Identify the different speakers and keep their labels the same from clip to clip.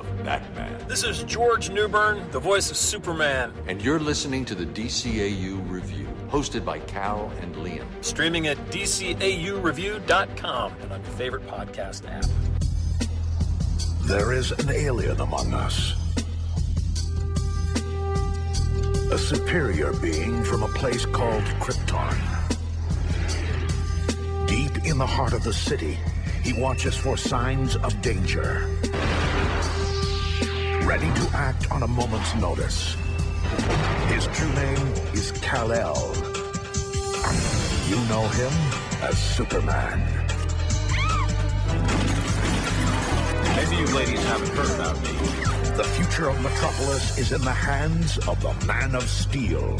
Speaker 1: of Batman.
Speaker 2: This is George Newbern, the voice of Superman.
Speaker 1: And you're listening to the DCAU Review, hosted by Cal and Liam.
Speaker 2: Streaming at DCAUReview.com and on your favorite podcast app.
Speaker 3: There is an alien among us. A superior being from a place called Krypton. Deep in the heart of the city, he watches for signs of danger. Ready to act on a moment's notice. His true name is Kal-El. You know him as Superman.
Speaker 2: Maybe you ladies haven't heard about me.
Speaker 3: The future of Metropolis is in the hands of the Man of Steel.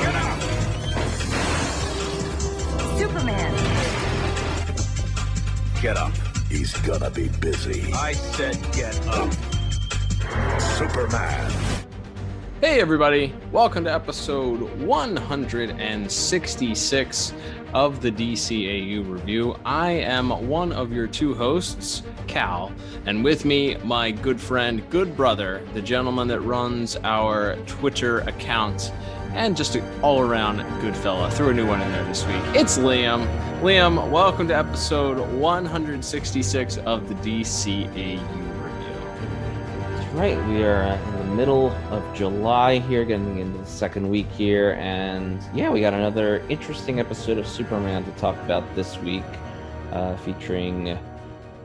Speaker 3: Get up!
Speaker 4: Superman.
Speaker 2: Get up.
Speaker 3: He's gonna be busy.
Speaker 2: I said get up.
Speaker 3: Superman.
Speaker 5: Hey, everybody, welcome to episode 166 of the DCAU review. I am one of your two hosts, Cal, and with me, my good friend, good brother, the gentleman that runs our Twitter account, and just an all around good fella. Threw a new one in there this week. It's Liam. Liam, welcome to episode 166 of the DCAU
Speaker 6: right. We are uh, in the middle of July here, getting into the second week here. And yeah, we got another interesting episode of Superman to talk about this week, uh, featuring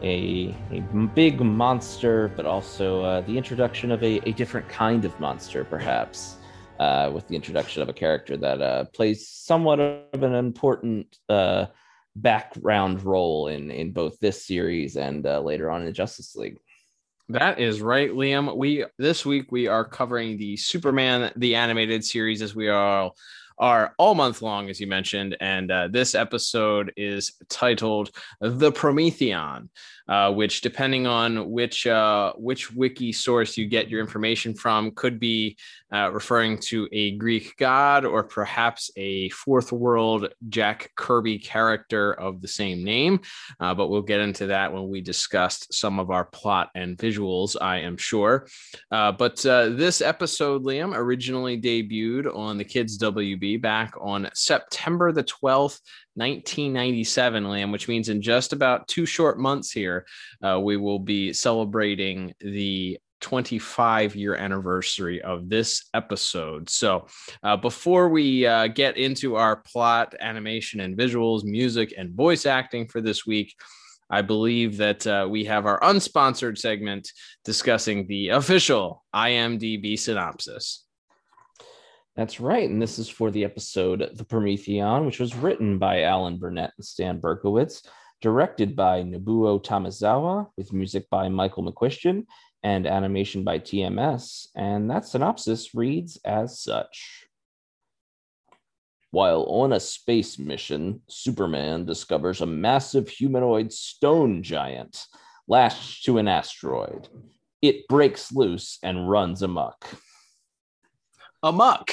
Speaker 6: a, a big monster, but also uh, the introduction of a, a different kind of monster, perhaps. Uh, with the introduction of a character that uh, plays somewhat of an important uh, background role in in both this series and uh, later on in Justice League.
Speaker 5: That is right, Liam. We this week we are covering the Superman the animated series as we are are all month long, as you mentioned, and uh, this episode is titled "The Prometheon," uh, which, depending on which uh, which wiki source you get your information from, could be uh, referring to a Greek god or perhaps a fourth world Jack Kirby character of the same name. Uh, but we'll get into that when we discussed some of our plot and visuals, I am sure. Uh, but this episode, Liam, originally debuted on the Kids WB back on September the 12th. 1997, Liam, which means in just about two short months here, uh, we will be celebrating the 25 year anniversary of this episode. So, uh, before we uh, get into our plot, animation, and visuals, music, and voice acting for this week, I believe that uh, we have our unsponsored segment discussing the official IMDb synopsis.
Speaker 6: That's right. And this is for the episode The Prometheon, which was written by Alan Burnett and Stan Berkowitz, directed by Nobuo Tamazawa, with music by Michael McCuistion and animation by TMS. And that synopsis reads as such. While on a space mission, Superman discovers a massive humanoid stone giant lashed to an asteroid. It breaks loose and runs amok
Speaker 5: amok.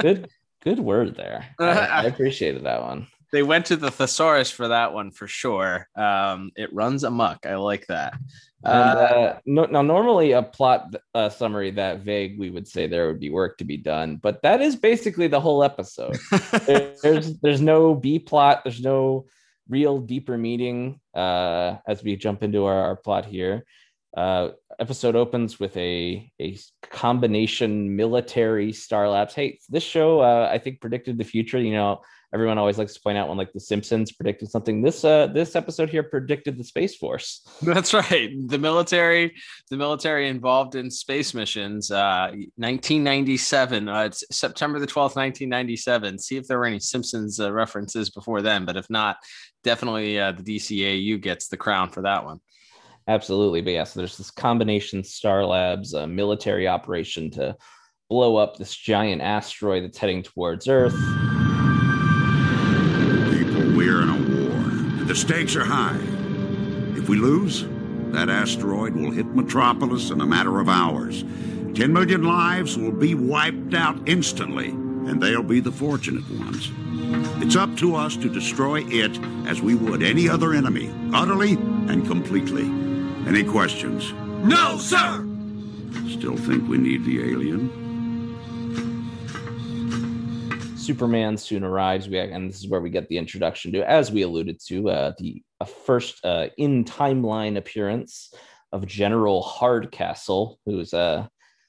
Speaker 6: good, good word there. I, I, appreciated that one.
Speaker 5: They went to the thesaurus for that one for sure. Um, it runs amok. I like that.
Speaker 6: And, uh, no, now, normally a plot uh, summary that vague, we would say there would be work to be done, but that is basically the whole episode. there, there's there's no B plot. There's no real deeper meaning uh, as we jump into our, our plot here. Uh, episode opens with a a combination military star labs. Hey, this show uh, I think predicted the future. You know, everyone always likes to point out when like the Simpsons predicted something. This uh this episode here predicted the Space Force.
Speaker 5: That's right. The military, the military involved in space missions. Uh, 1997. Uh, it's September the 12th, 1997. See if there were any Simpsons uh, references before then, but if not, definitely uh, the DCAU gets the crown for that one.
Speaker 6: Absolutely, but yeah, so there's this combination Star Labs uh, military operation to blow up this giant asteroid that's heading towards Earth.
Speaker 4: People, we're in a war. The stakes are high. If we lose, that asteroid will hit Metropolis in a matter of hours. Ten million lives will be wiped out instantly, and they'll be the fortunate ones. It's up to us to destroy it as we would any other enemy, utterly and completely. Any questions?
Speaker 2: No, sir!
Speaker 4: Still think we need the alien?
Speaker 6: Superman soon arrives. We and this is where we get the introduction to, as we alluded to, uh, the uh, first uh, in timeline appearance of General Hardcastle, who's uh,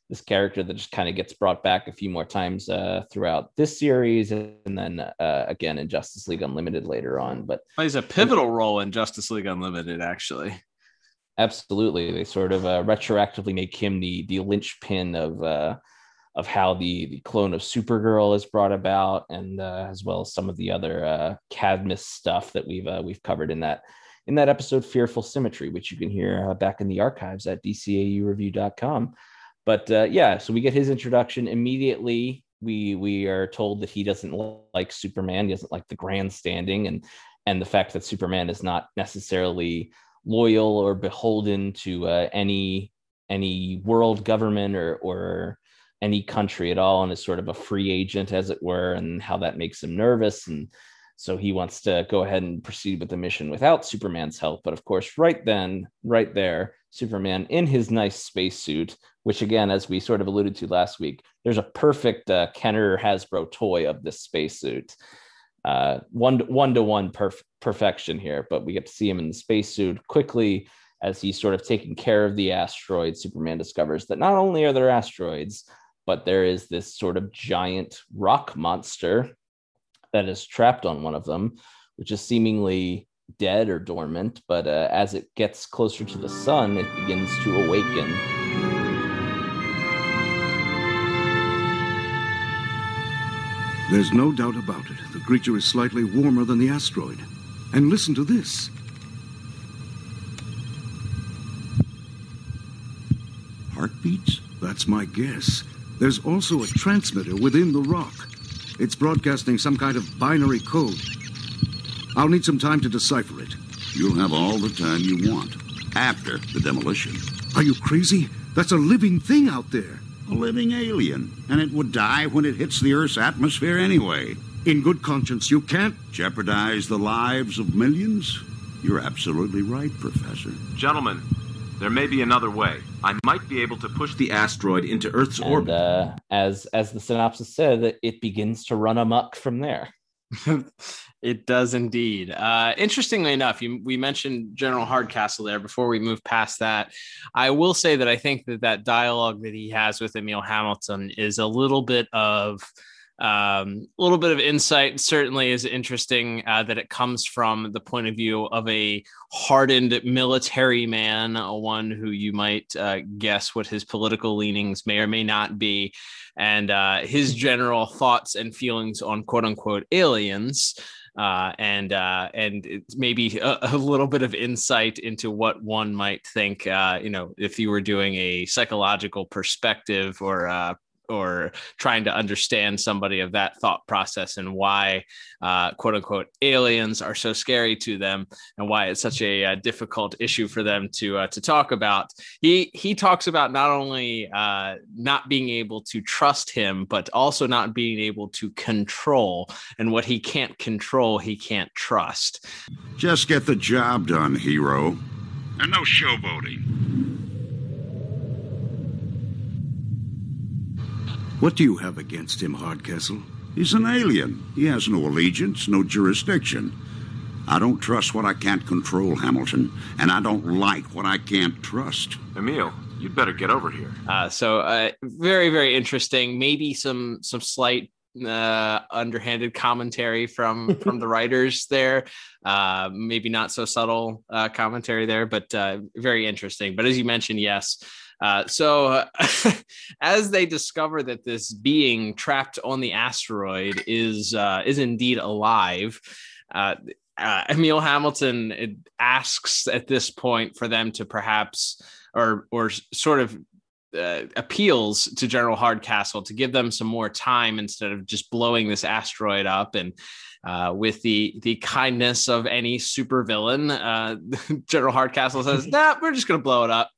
Speaker 6: this character that just kind of gets brought back a few more times uh, throughout this series, and then uh, again in Justice League Unlimited later on. But
Speaker 5: Plays a pivotal role in Justice League Unlimited, actually.
Speaker 6: Absolutely, they sort of uh, retroactively make him the the linchpin of uh, of how the the clone of Supergirl is brought about, and uh, as well as some of the other uh, Cadmus stuff that we've uh, we've covered in that in that episode, Fearful Symmetry, which you can hear uh, back in the archives at dcaureview.com. But uh, yeah, so we get his introduction immediately. We we are told that he doesn't like Superman. He doesn't like the grandstanding and and the fact that Superman is not necessarily loyal or beholden to uh, any any world government or or any country at all and is sort of a free agent as it were and how that makes him nervous. And so he wants to go ahead and proceed with the mission without superman's help. But of course right then right there superman in his nice spacesuit which again as we sort of alluded to last week there's a perfect uh, kenner hasbro toy of this spacesuit. Uh, one one to one perf- perfection here but we get to see him in the spacesuit quickly as he's sort of taking care of the asteroid superman discovers that not only are there asteroids but there is this sort of giant rock monster that is trapped on one of them, which is seemingly dead or dormant. But uh, as it gets closer to the sun, it begins to awaken.
Speaker 7: There's no doubt about it. The creature is slightly warmer than the asteroid. And listen to this.
Speaker 4: Heartbeats?
Speaker 7: That's my guess. There's also a transmitter within the rock. It's broadcasting some kind of binary code. I'll need some time to decipher it.
Speaker 4: You'll have all the time you want. After the demolition.
Speaker 7: Are you crazy? That's a living thing out there.
Speaker 4: A living alien. And it would die when it hits the Earth's atmosphere anyway.
Speaker 7: In good conscience, you can't.
Speaker 4: Jeopardize the lives of millions? You're absolutely right, Professor.
Speaker 2: Gentlemen, there may be another way. I might be able to push the asteroid into Earth's
Speaker 6: And
Speaker 2: orbit.
Speaker 6: uh, as as the synopsis said, it begins to run amok from there.
Speaker 5: it does indeed. Uh, interestingly enough, you, we mentioned General Hardcastle there. Before we move past that, I will say that I think that that dialogue that he has with Emil Hamilton is a little bit of um, a little bit of insight. Certainly is interesting uh, that it comes from the point of view of a hardened military man, uh, one who you might uh, guess what his political leanings may or may not be, and uh, his general thoughts and feelings on quote unquote aliens. Uh, and uh, and maybe a, a little bit of insight into what one might think, you know, if you were doing a psychological perspective or or trying to understand somebody of that thought process and why uh, quote unquote aliens are so scary to them and why it's such a, uh difficult issue for them to uh, to talk about he he talks about not only uh, not being able to trust him but also not being able to control and what he can't control he can't trust
Speaker 4: Just get the job done, hero. And no showboating.
Speaker 7: What do you have against him, Hardcastle?
Speaker 4: He's an alien. He has no allegiance, no jurisdiction. I don't trust what I can't control, Hamilton, and I don't like what I can't trust.
Speaker 2: Emil, you'd better get over here.
Speaker 5: Uh, so uh, very very interesting. Maybe some some slight uh, underhanded commentary from from the writers there. Uh, maybe not so subtle uh, commentary there, but uh, very interesting. But as you mentioned, yes. Uh, so, as they discover that this being trapped on the asteroid is uh, is indeed alive, uh, Emil Hamilton asks at this point for them to perhaps or or sort of uh, appeals to General Hardcastle to give them some more time instead of just blowing this asteroid up. And uh, with the the kindness of any supervillain, uh, General Hardcastle says, "Nah, we're just going to blow it up."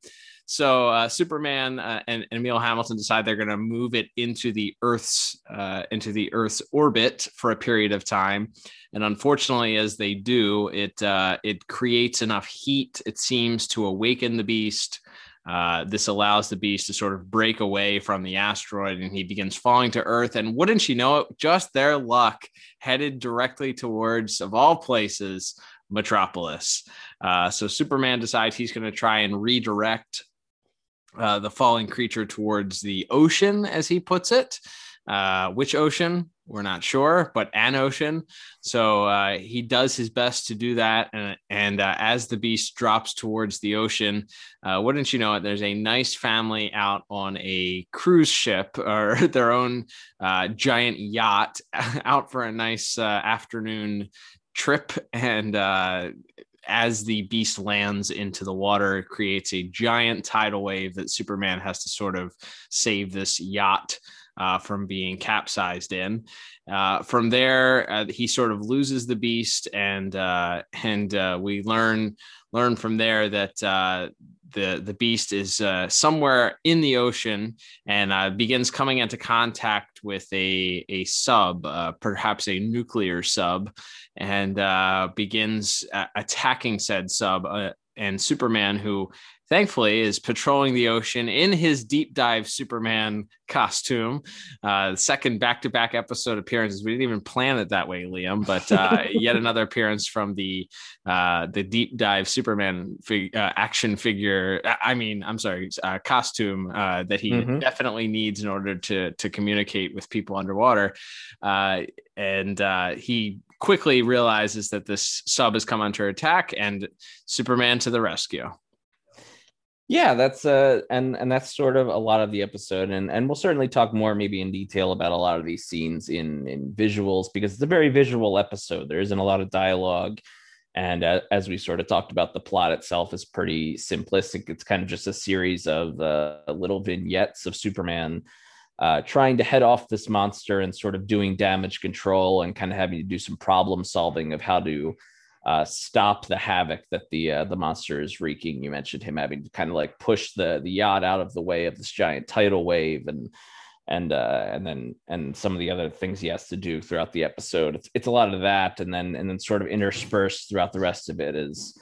Speaker 5: So uh, Superman uh, and, and Emil Hamilton decide they're going to move it into the Earth's uh, into the Earth's orbit for a period of time, and unfortunately, as they do, it uh, it creates enough heat it seems to awaken the beast. Uh, this allows the beast to sort of break away from the asteroid and he begins falling to Earth. And wouldn't you know it, just their luck headed directly towards, of all places, Metropolis. Uh, so Superman decides he's going to try and redirect uh, the falling creature towards the ocean, as he puts it. Uh, which ocean? We're not sure, but an ocean. So uh, he does his best to do that. And, and uh, as the beast drops towards the ocean, uh, wouldn't you know it? There's a nice family out on a cruise ship or their own giant yacht out for a nice afternoon trip. And uh, as the beast lands into the water, it creates a giant tidal wave that Superman has to sort of save this yacht uh, from being capsized in. Uh, from there, uh, he sort of loses the beast, and uh, and uh, we learn learn from there that uh, the the beast is somewhere in the ocean and begins coming into contact with a a sub, perhaps a nuclear sub, and uh, begins attacking said sub. and Superman, who thankfully is patrolling the ocean in his deep dive Superman costume. Uh, second back to back episode appearances. We didn't even plan it that way, Liam, but uh, yet another appearance from the uh, the deep dive Superman fig- uh, action figure. I mean, I'm sorry, uh, costume uh, that he mm-hmm. definitely needs in order to to communicate with people underwater. and he quickly realizes that this sub has come under attack and Superman to the rescue.
Speaker 6: Yeah that's uh and and that's sort of a lot of the episode and and we'll certainly talk more maybe in detail about a lot of these scenes in in visuals because it's a very visual episode. There isn't a lot of dialogue and uh, as we sort of talked about the plot itself is pretty simplistic. It's kind of just a series of uh, little vignettes of superman uh, trying to head off this monster and sort of doing damage control and kind of having to do some problem solving of how to uh, stop the havoc that the uh, the monster is wreaking. You mentioned him having to kind of like push the the yacht out of the way of this giant tidal wave, and and uh, and then and some of the other things he has to do throughout the episode. It's it's a lot of that, and then and then sort of interspersed throughout the rest of it is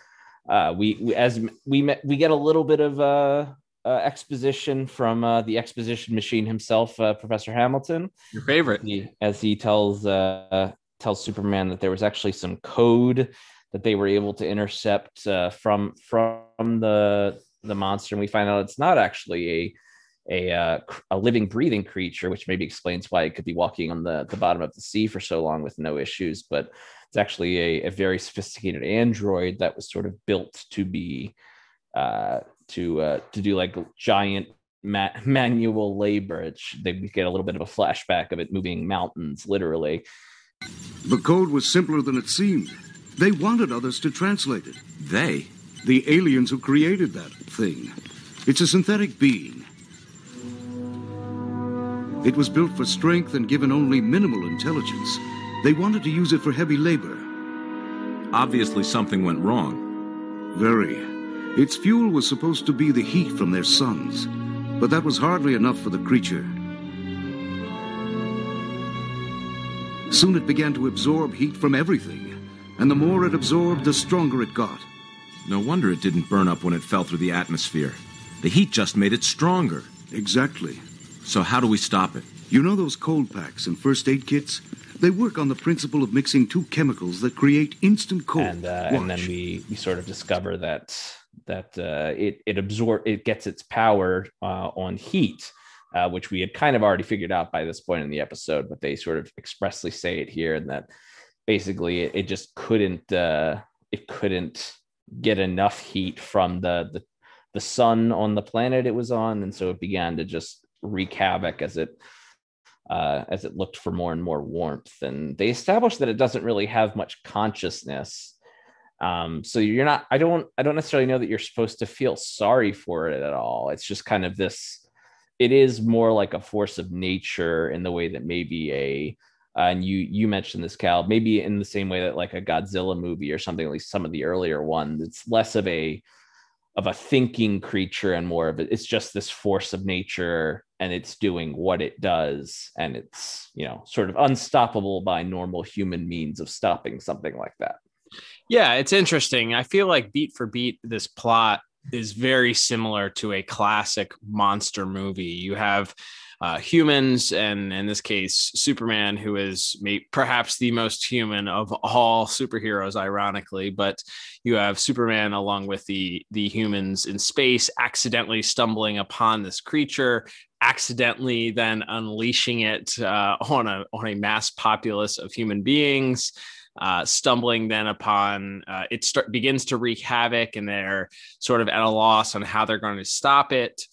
Speaker 6: uh, we, we as we met, we get a little bit of uh, uh, exposition from uh, the exposition machine himself, uh, Professor Hamilton.
Speaker 5: Your favorite,
Speaker 6: he, as he tells uh, tells Superman that there was actually some code that they were able to intercept uh, from from the the monster, and we find out it's not actually a a uh, a living, breathing creature, which maybe explains why it could be walking on the the bottom of the sea for so long with no issues. But it's actually a, a very sophisticated android that was sort of built to be uh, to uh, to do like giant ma- manual labor. It's, they get a little bit of a flashback of it moving mountains, literally.
Speaker 7: The code was simpler than it seemed. They wanted others to translate it.
Speaker 2: They?
Speaker 7: The aliens who created that thing. It's a synthetic being. It was built for strength and given only minimal intelligence. They wanted to use it for heavy labor.
Speaker 2: Obviously, something went wrong.
Speaker 7: Very. Its fuel was supposed to be the heat from their suns, but that was hardly enough for the creature. Soon it began to absorb heat from everything, and the more it absorbed, the stronger it got.
Speaker 2: No wonder it didn't burn up when it fell through the atmosphere. The heat just made it stronger.
Speaker 7: Exactly.
Speaker 2: So how do we stop it?
Speaker 7: You know those cold packs and first aid kits? They work on the principle of mixing two chemicals that create instant cold.
Speaker 6: And, uh, and then we, we sort of discover that that uh, it it absorb it gets its power uh, on heat uh, which we had kind of already figured out by this point in the episode, but they sort of expressly say it here, and that basically it, it just couldn't uh, it couldn't get enough heat from the, the the sun on the planet it was on, and so it began to just wreak havoc as it uh, as it looked for more and more warmth. And they established that it doesn't really have much consciousness. Um, so you're not. I don't. I don't necessarily know that you're supposed to feel sorry for it at all. It's just kind of this it is more like a force of nature in the way that maybe a uh, and you you mentioned this cal maybe in the same way that like a godzilla movie or something at least some of the earlier ones it's less of a of a thinking creature and more of it it's just this force of nature and it's doing what it does and it's you know sort of unstoppable by normal human means of stopping something like that
Speaker 5: yeah it's interesting i feel like beat for beat this plot is very similar to a classic monster movie. You have uh, humans, and in this case, Superman, who is may- perhaps the most human of all superheroes, ironically. But you have Superman along with the the humans in space, accidentally stumbling upon this creature, accidentally then unleashing it uh, on a on a mass populace of human beings uh, stumbling then upon uh, it start, begins to wreak havoc and they're sort of at a loss on how they're going to stop it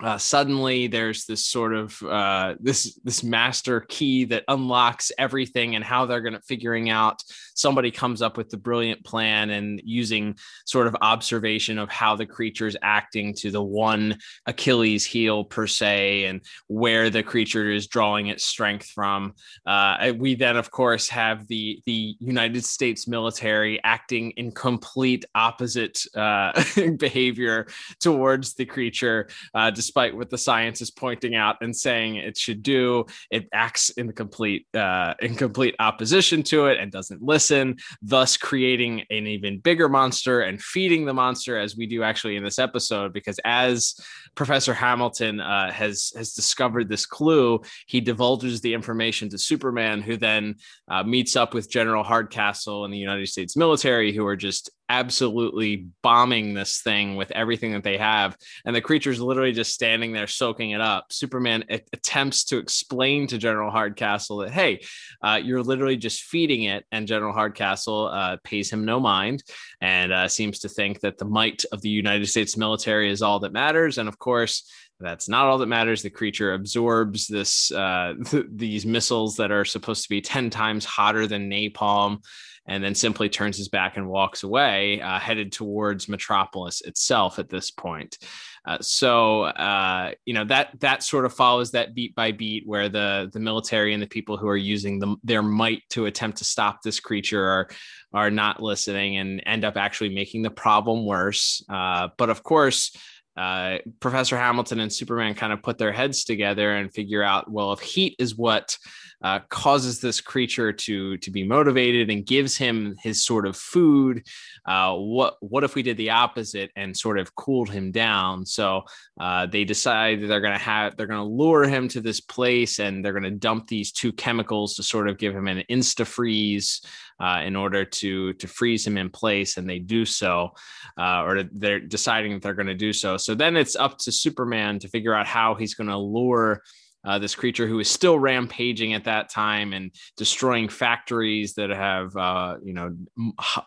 Speaker 5: uh, suddenly there's this sort of uh, this this master key that unlocks everything and how they're going to figuring out somebody comes up with the brilliant plan and using sort of observation of how the creature's acting to the one achilles heel per se and where the creature is drawing its strength from. Uh, we then of course have the the united states military acting in complete opposite uh, behavior towards the creature uh, despite what the science is pointing out and saying it should do. It acts in the complete uh, in complete opposition to it and doesn't listen, thus creating an even bigger monster and feeding the monster as we do actually in this episode. Because as Professor Hamilton uh, has has discovered this clue, he divulges the information to Superman, who then uh, meets up with General Hardcastle and the United States military, who are just absolutely bombing this thing with everything that they have. And the creature's literally just standing there soaking it up. Superman attempts to explain to General Hardcastle that, hey, uh, you're literally just feeding it. And General Hardcastle uh, pays him no mind and uh, seems to think that the might of the United States military is all that matters. And of course, that's not all that matters. The creature absorbs this uh, th- these missiles that are supposed to be ten times hotter than napalm, and then simply turns his back and walks away, uh, headed towards Metropolis itself. At this point, uh, so uh, you know that that sort of follows that beat by beat, where the the military and the people who are using the, their might to attempt to stop this creature are are not listening and end up actually making the problem worse. Uh, but of course uh, Professor Hamilton and Superman kind of put their heads together and figure out, well, if heat is what uh, causes this creature to to be motivated and gives him his sort of food, uh, what what if we did the opposite and sort of cooled him down? So uh, they decide they're to have they're to lure him to this place and they're to dump these two chemicals to sort of give him an insta freeze uh, in order to to freeze him in place, and they do so, uh, or they're deciding that they're going to do so. So then it's up to Superman to figure out how he's going to lure. Uh, this creature who is still rampaging at that time and destroying factories that have uh, you know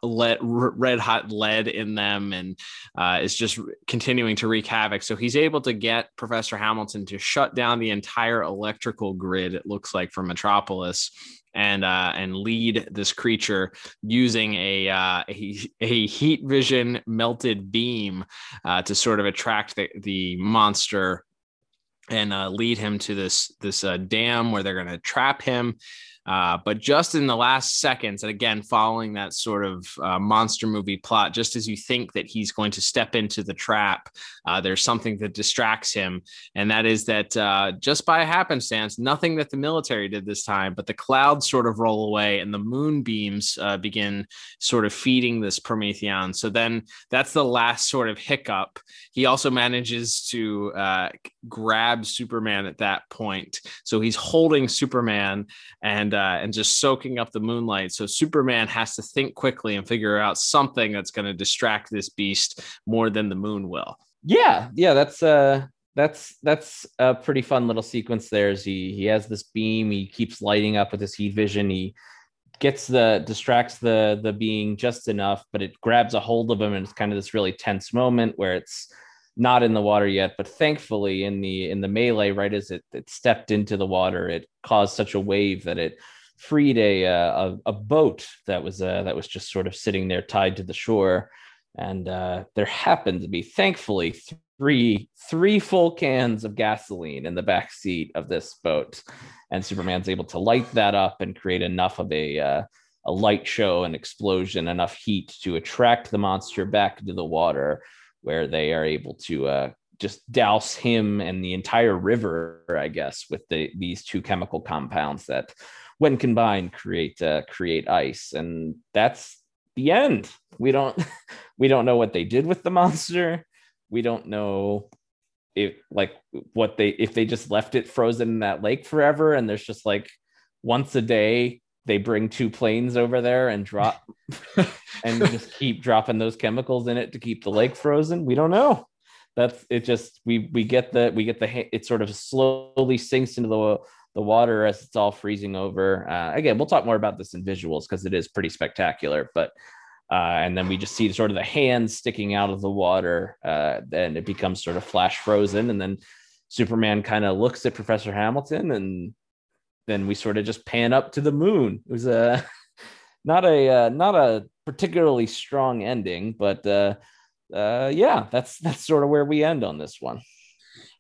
Speaker 5: lead, red hot lead in them and uh, is just continuing to wreak havoc. So he's able to get professor hamilton to shut down the entire electrical grid it looks like for metropolis and uh, and lead this creature using a, uh, a, a heat vision melted beam uh, to sort of attract the, the monster and uh, lead him to this this uh, dam where they're going to trap him uh, but just in the last seconds, and again, following that sort of uh, monster movie plot, just as you think that he's going to step into the trap, uh, there's something that distracts him. And that is that uh, just by happenstance, nothing that the military did this time, but the clouds sort of roll away and the moonbeams uh, begin sort of feeding this Prometheon. So then that's the last sort of hiccup. He also manages to grab Superman at that point. So he's holding Superman and and uh, and just soaking up the moonlight. So Superman has to think quickly and figure out something that's going to distract this beast more than the moon will.
Speaker 6: Yeah, yeah, that's uh that's that's a pretty fun little sequence there. He he has this beam, he keeps lighting up with his heat vision. He gets the distracts the the being just enough, but it grabs a hold of him, and it's kind of this really tense moment where it's not in the water yet. But thankfully, in the in the melee, right as it, it stepped into the water, it caused such a wave that it freed a a, a boat that was uh, that was just sort of sitting there tied to the shore. And uh, there happened to be, thankfully, three three full cans of gasoline in the back seat of this boat, and Superman's able to light that up and create enough of a uh, a light show, an explosion, enough heat to attract the monster back into the water, where they are able to uh, just douse him and the entire river, I guess, with the, these two chemical compounds that, when combined, create uh, create ice, and that's the end. We don't we don't know what they did with the monster we don't know if like what they if they just left it frozen in that lake forever and there's just like once a day they bring two planes over there and drop and just keep dropping those chemicals in it to keep the lake frozen we don't know that's it just we we get the we get the it sort of slowly sinks into the the water as it's all freezing over uh, again we'll talk more about this in visuals because it is pretty spectacular but uh, and then we just see sort of the hands sticking out of the water. Uh, and it becomes sort of flash frozen. And then Superman kind of looks at Professor Hamilton, and then we sort of just pan up to the moon. It was a not a uh, not a particularly strong ending, but uh, uh, yeah, that's that's sort of where we end on this one.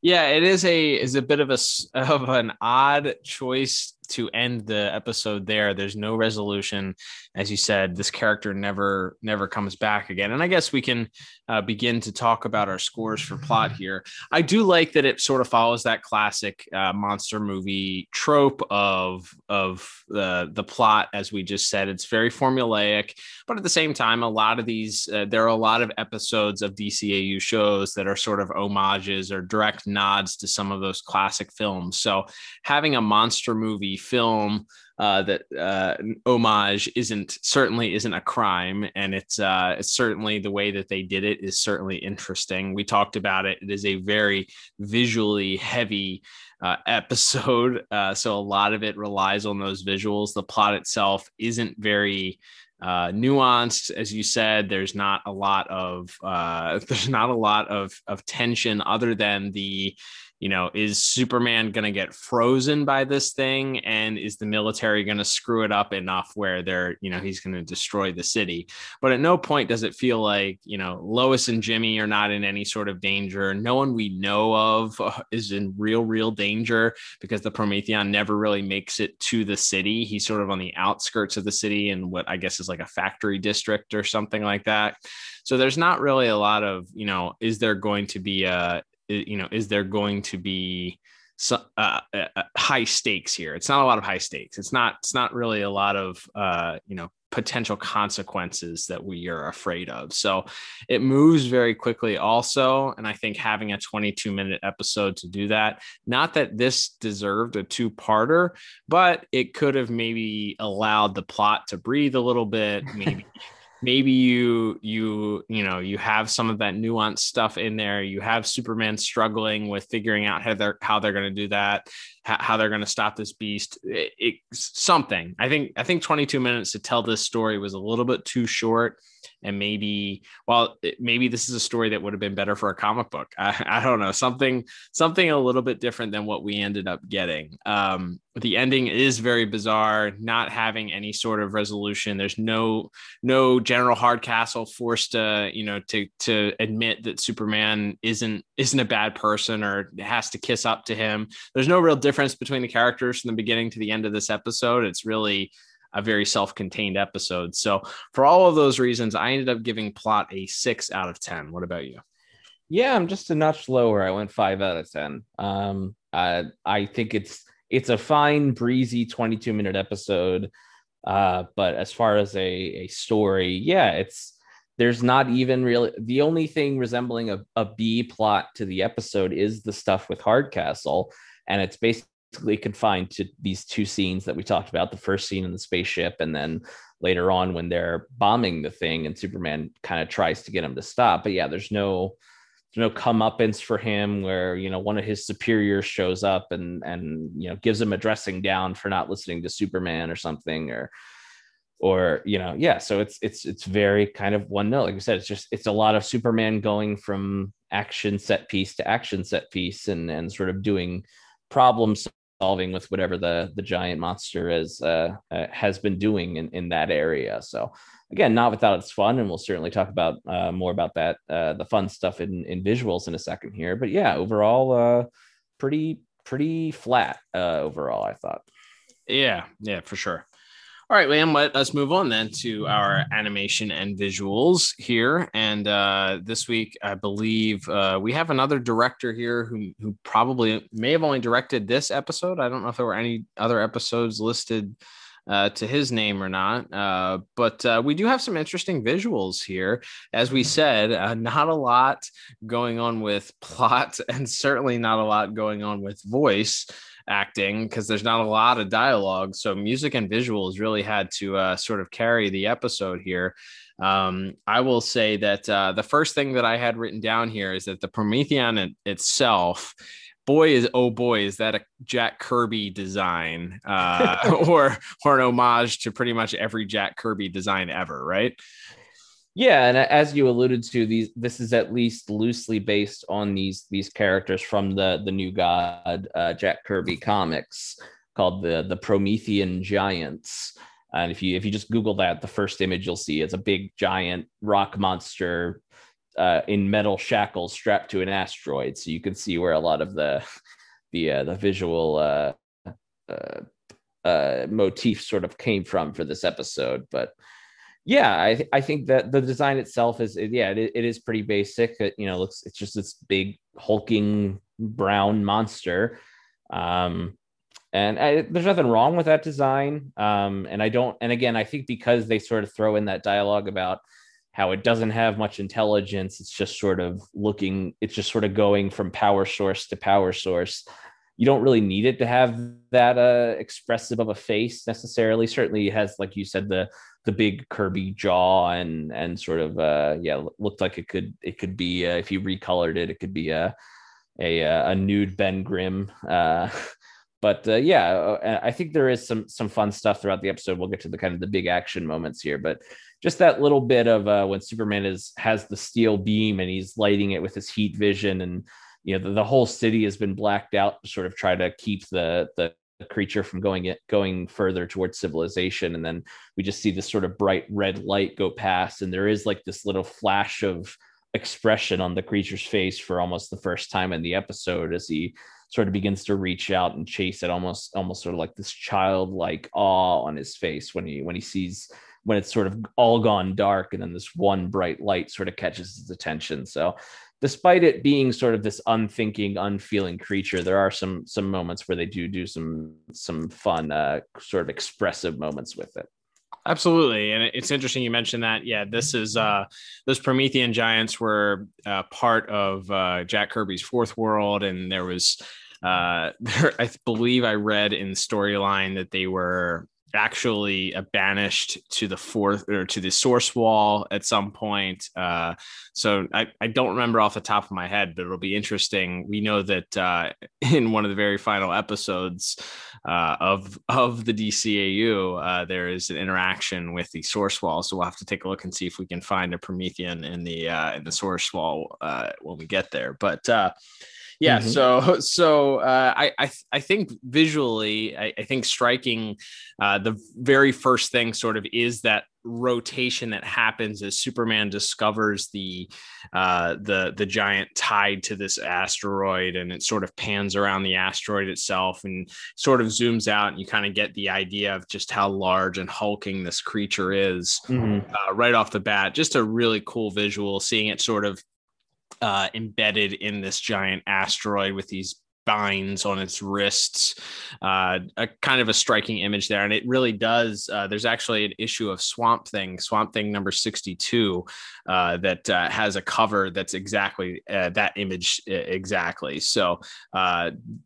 Speaker 5: Yeah, it is a is a bit of a of an odd choice to end the episode there. There's no resolution, as you said. This character never never comes back again. And I guess we can uh, begin to talk about our scores for plot here. I do like that it sort of follows that classic uh, monster movie trope of of the the plot, as we just said. It's very formulaic, but at the same time, a lot of these uh, there are a lot of episodes of DCAU shows that are sort of homages or direct nods to some of those classic films. So having a monster movie film uh, that uh, homage isn't certainly isn't a crime, and it's uh, it's certainly the way that they did it is certainly interesting. We talked about it; it is a very visually heavy uh, episode, uh, so a lot of it relies on those visuals. The plot itself isn't very uh, nuanced, as you said. There's not a lot of uh, there's not a lot of of tension other than the you know, is Superman going to get frozen by this thing? And is the military going to screw it up enough where they're, you know, he's going to destroy the city? But at no point does it feel like, you know, Lois and Jimmy are not in any sort of danger. No one we know of uh, is in real, real danger because the Prometheon never really makes it to the city. He's sort of on the outskirts of the city in what I guess is like a factory district or something like that. So there's not really a lot of, you know, is there going to be a you know, is there going to be some uh, uh, uh, high stakes here? It's not a lot of high stakes. It's not. It's not really a lot of uh, you know potential consequences that we are afraid of. So it moves very quickly also. And I think having a 22 minute episode to do that, not that this deserved a two parter, but it could have maybe allowed the plot to breathe a little bit, maybe maybe you you you know you have some of that nuanced stuff in there. You have superman struggling with figuring out how they're how they're going to do that how they're going to stop this beast. It, it, something. I think i think 22 minutes to tell this story was a little bit too short and maybe well maybe this is a story that would have been better for a comic book. I, I don't know something something a little bit different than what we ended up getting. Um, the ending is very bizarre not having any sort of resolution. There's no no general hardcastle forced to you know to to admit that superman isn't isn't a bad person or has to kiss up to him. There's no real difference between the characters from the beginning to the end of this episode. It's really a very self-contained episode. So for all of those reasons, I ended up giving plot a six out of ten. What about you?
Speaker 6: Yeah, I'm just a notch lower. I went five out of ten. Um, I I think it's it's a fine, breezy 22 minute episode. Uh, but as far as a, a story, yeah, it's there's not even really the only thing resembling a, a B plot to the episode is the stuff with Hardcastle. And it's basically basically confined to these two scenes that we talked about the first scene in the spaceship and then later on when they're bombing the thing and superman kind of tries to get him to stop. But yeah there's no there's no comeuppance for him where you know one of his superiors shows up and and you know gives him a dressing down for not listening to Superman or something or or you know yeah so it's it's it's very kind of one note. Like I said it's just it's a lot of Superman going from action set piece to action set piece and and sort of doing problem solving with whatever the the giant monster is uh, uh, has been doing in in that area so again, not without its fun, and we'll certainly talk about uh, more about that, uh, the fun stuff in, in visuals in a second here. But yeah, overall, uh, pretty pretty flat uh, overall. I thought.
Speaker 5: Yeah, yeah, for sure. All right, Liam, let us move on then to our animation and visuals here. And uh, this week, I believe uh, we have another director here who, who probably may have only directed this episode. I don't know if there were any other episodes listed uh, to his name or not. Uh, but uh, we do have some interesting visuals here. As we said, uh, not a lot going on with plot, and certainly not a lot going on with voice acting because there's not a lot of dialogue. So music and visuals really had to uh, sort of carry the episode here. Um, I will say that uh, the first thing that I had written down here is that the Prometheon itself boy is oh boy is that a jack kirby design uh, or or an homage to pretty much every jack kirby design ever right
Speaker 6: yeah and as you alluded to these this is at least loosely based on these these characters from the the new god uh, jack kirby comics called the the promethean giants and if you if you just google that the first image you'll see is a big giant rock monster uh, in metal shackles strapped to an asteroid, so you can see where a lot of the the uh, the visual uh, uh, uh, motif sort of came from for this episode. But yeah, I th- I think that the design itself is yeah it, it is pretty basic. It, you know, looks it's just this big hulking brown monster. Um, and I, there's nothing wrong with that design. Um, and I don't, and again, I think because they sort of throw in that dialogue about how it doesn't have much intelligence. It's just sort of looking, it's just sort of going from power source to power source. You don't really need it to have that uh, expressive of a face necessarily. Certainly, it has, like you said, the the big Kirby jaw and and sort of uh, yeah, looked like it could it could be uh, if you recolored it, it could be a a, a nude Ben Grimm. Uh, but uh, yeah, uh, I think there is some some fun stuff throughout the episode. We'll get to the kind of the big action moments here, but just that little bit of uh, when Superman is has the steel beam and he's lighting it with his heat vision, and you know the, the whole city has been blacked out to sort of try to keep the the creature from going it going further towards civilization. And then we just see this sort of bright red light go past and there is like this little flash of expression on the creature's face for almost the first time in the episode as he sort of begins to reach out and chase it almost almost sort of like this childlike awe on his face when he when he sees when it's sort of all gone dark and then this one bright light sort of catches his attention. So despite it being sort of this unthinking unfeeling creature there are some some moments where they do do some some fun uh, sort of expressive moments with it.
Speaker 5: Absolutely. And it's interesting you mentioned that. Yeah this is uh those promethean giants were uh, part of uh, jack kirby's fourth world. And there was uh there, i believe i read in storyline that they were actually uh, banished to the fourth or to the source wall at some point. Uh, so I, I don't remember off the top of my head, but it'll be interesting. We know that uh, in one of the very final episodes uh, of of the DCAU, uh, there is an interaction with the source wall. So we'll have to take a look and see if we can find a Promethean in the uh, in the source wall when we get there. But yeah mm-hmm. so so uh, I, I i think visually i, I think striking uh, the very first thing sort of is that rotation that happens as superman discovers the uh, the the giant tied to this asteroid and it sort of pans around the asteroid itself and sort of zooms out and you kind of get the idea of just how large and hulking this creature is mm-hmm. Uh, right off the bat just a really cool visual seeing it sort of uh, embedded in this giant asteroid with these spines on its wrists. Uh, a kind of a striking image there, and it really does. Uh, there's actually an issue of Swamp Thing, Swamp Thing number 62, uh, that uh, has a cover that's exactly uh, that image exactly. So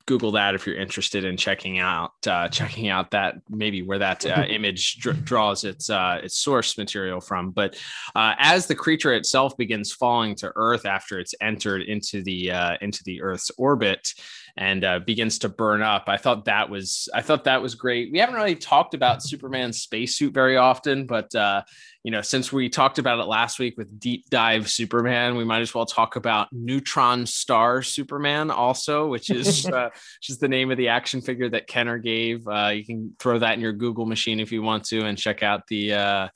Speaker 5: Google that if you're interested in checking out checking out that maybe where that image dr- draws its its source material from. But as the creature itself begins falling to Earth after it's entered into the into the Earth's orbit and uh, begins to burn up. I thought that was I thought that was great. We haven't really talked about Superman's spacesuit very often, but uh, you know, since we talked about it last week with Deep Dive Superman, we might as well talk about Neutron Star Superman also, which is uh, which is the name of the action figure that Kenner gave. Uh, you can throw that in your Google machine if you want to, and check out the uh,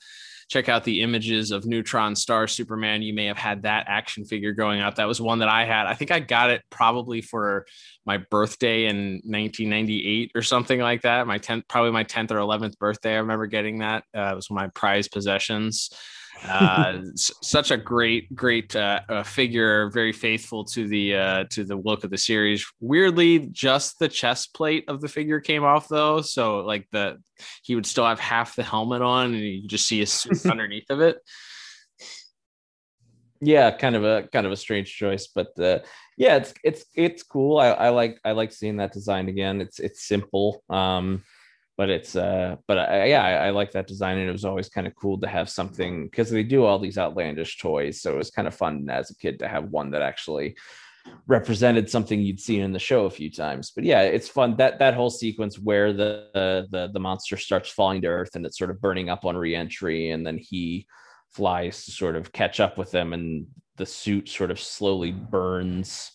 Speaker 5: check out the images of Neutron Star Superman. You may have had that action figure growing up. That was one that I had. I think I got it probably for my birthday in 1998 or something like that. My 10th, probably my 10th or 11th birthday. I remember getting that. Uh, it was one of my prized possessions uh, such a great, great uh, uh, figure, very faithful to the uh, to the look of the series. Weirdly, just the chest plate of the figure came off though, so like the he would still have half the helmet on, and you just see a suit underneath of it.
Speaker 6: Yeah, kind of a kind of a strange choice, but uh, yeah, it's it's it's cool. I, I like I like seeing that design again. It's it's simple. Um, but it's uh but I, yeah I, I, like that design and it was always kind of cool to have something because they do all these outlandish toys so it was kind of fun as a kid to have one that actually represented something you'd seen in the show a few times. But yeah it's fun that that whole sequence where the the the monster starts falling to earth and it's sort of burning up on reentry and then he flies to sort of catch up with them and the suit sort of slowly burns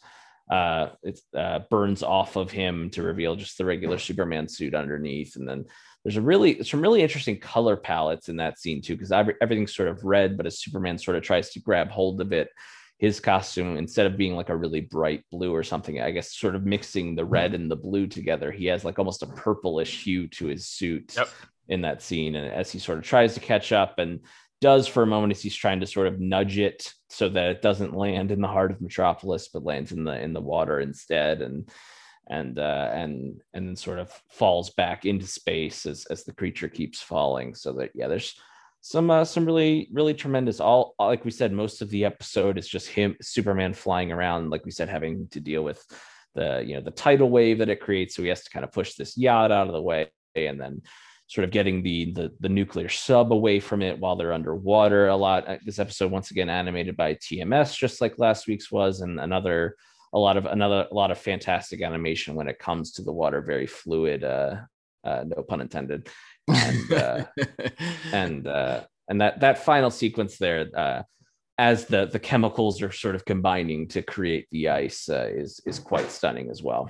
Speaker 6: uh, it uh, burns off of him to reveal just the regular Superman suit underneath. And then there's a really some really interesting color palettes in that scene too, because everything's sort of red, but as Superman sort of tries to grab hold of it, his costume instead of being like a really bright blue or something, I guess sort of mixing the red and the blue together, he has like almost a purplish hue to his suit. Yep. In that scene, and as he sort of tries to catch up, and does for a moment as he's trying to sort of nudge it so that it doesn't land in the heart of Metropolis, but lands in the in the water instead, and and uh, and and then sort of falls back into space as as the creature keeps falling. So that yeah, there's some uh, some really really tremendous. All like we said, most of the episode is just him Superman flying around. Like we said, having to deal with the you know the tidal wave that it creates. So he has to kind of push this yacht out of the way, and then sort of getting the, the the nuclear sub away from it while they're underwater a lot. Uh, this episode once again animated by tms just like last week's was and another a lot of another a lot of fantastic animation when it comes to the water. Very fluid uh, uh no pun intended. And uh, and uh and that that final sequence there uh as the the chemicals are sort of combining to create the ice uh, is is quite stunning as well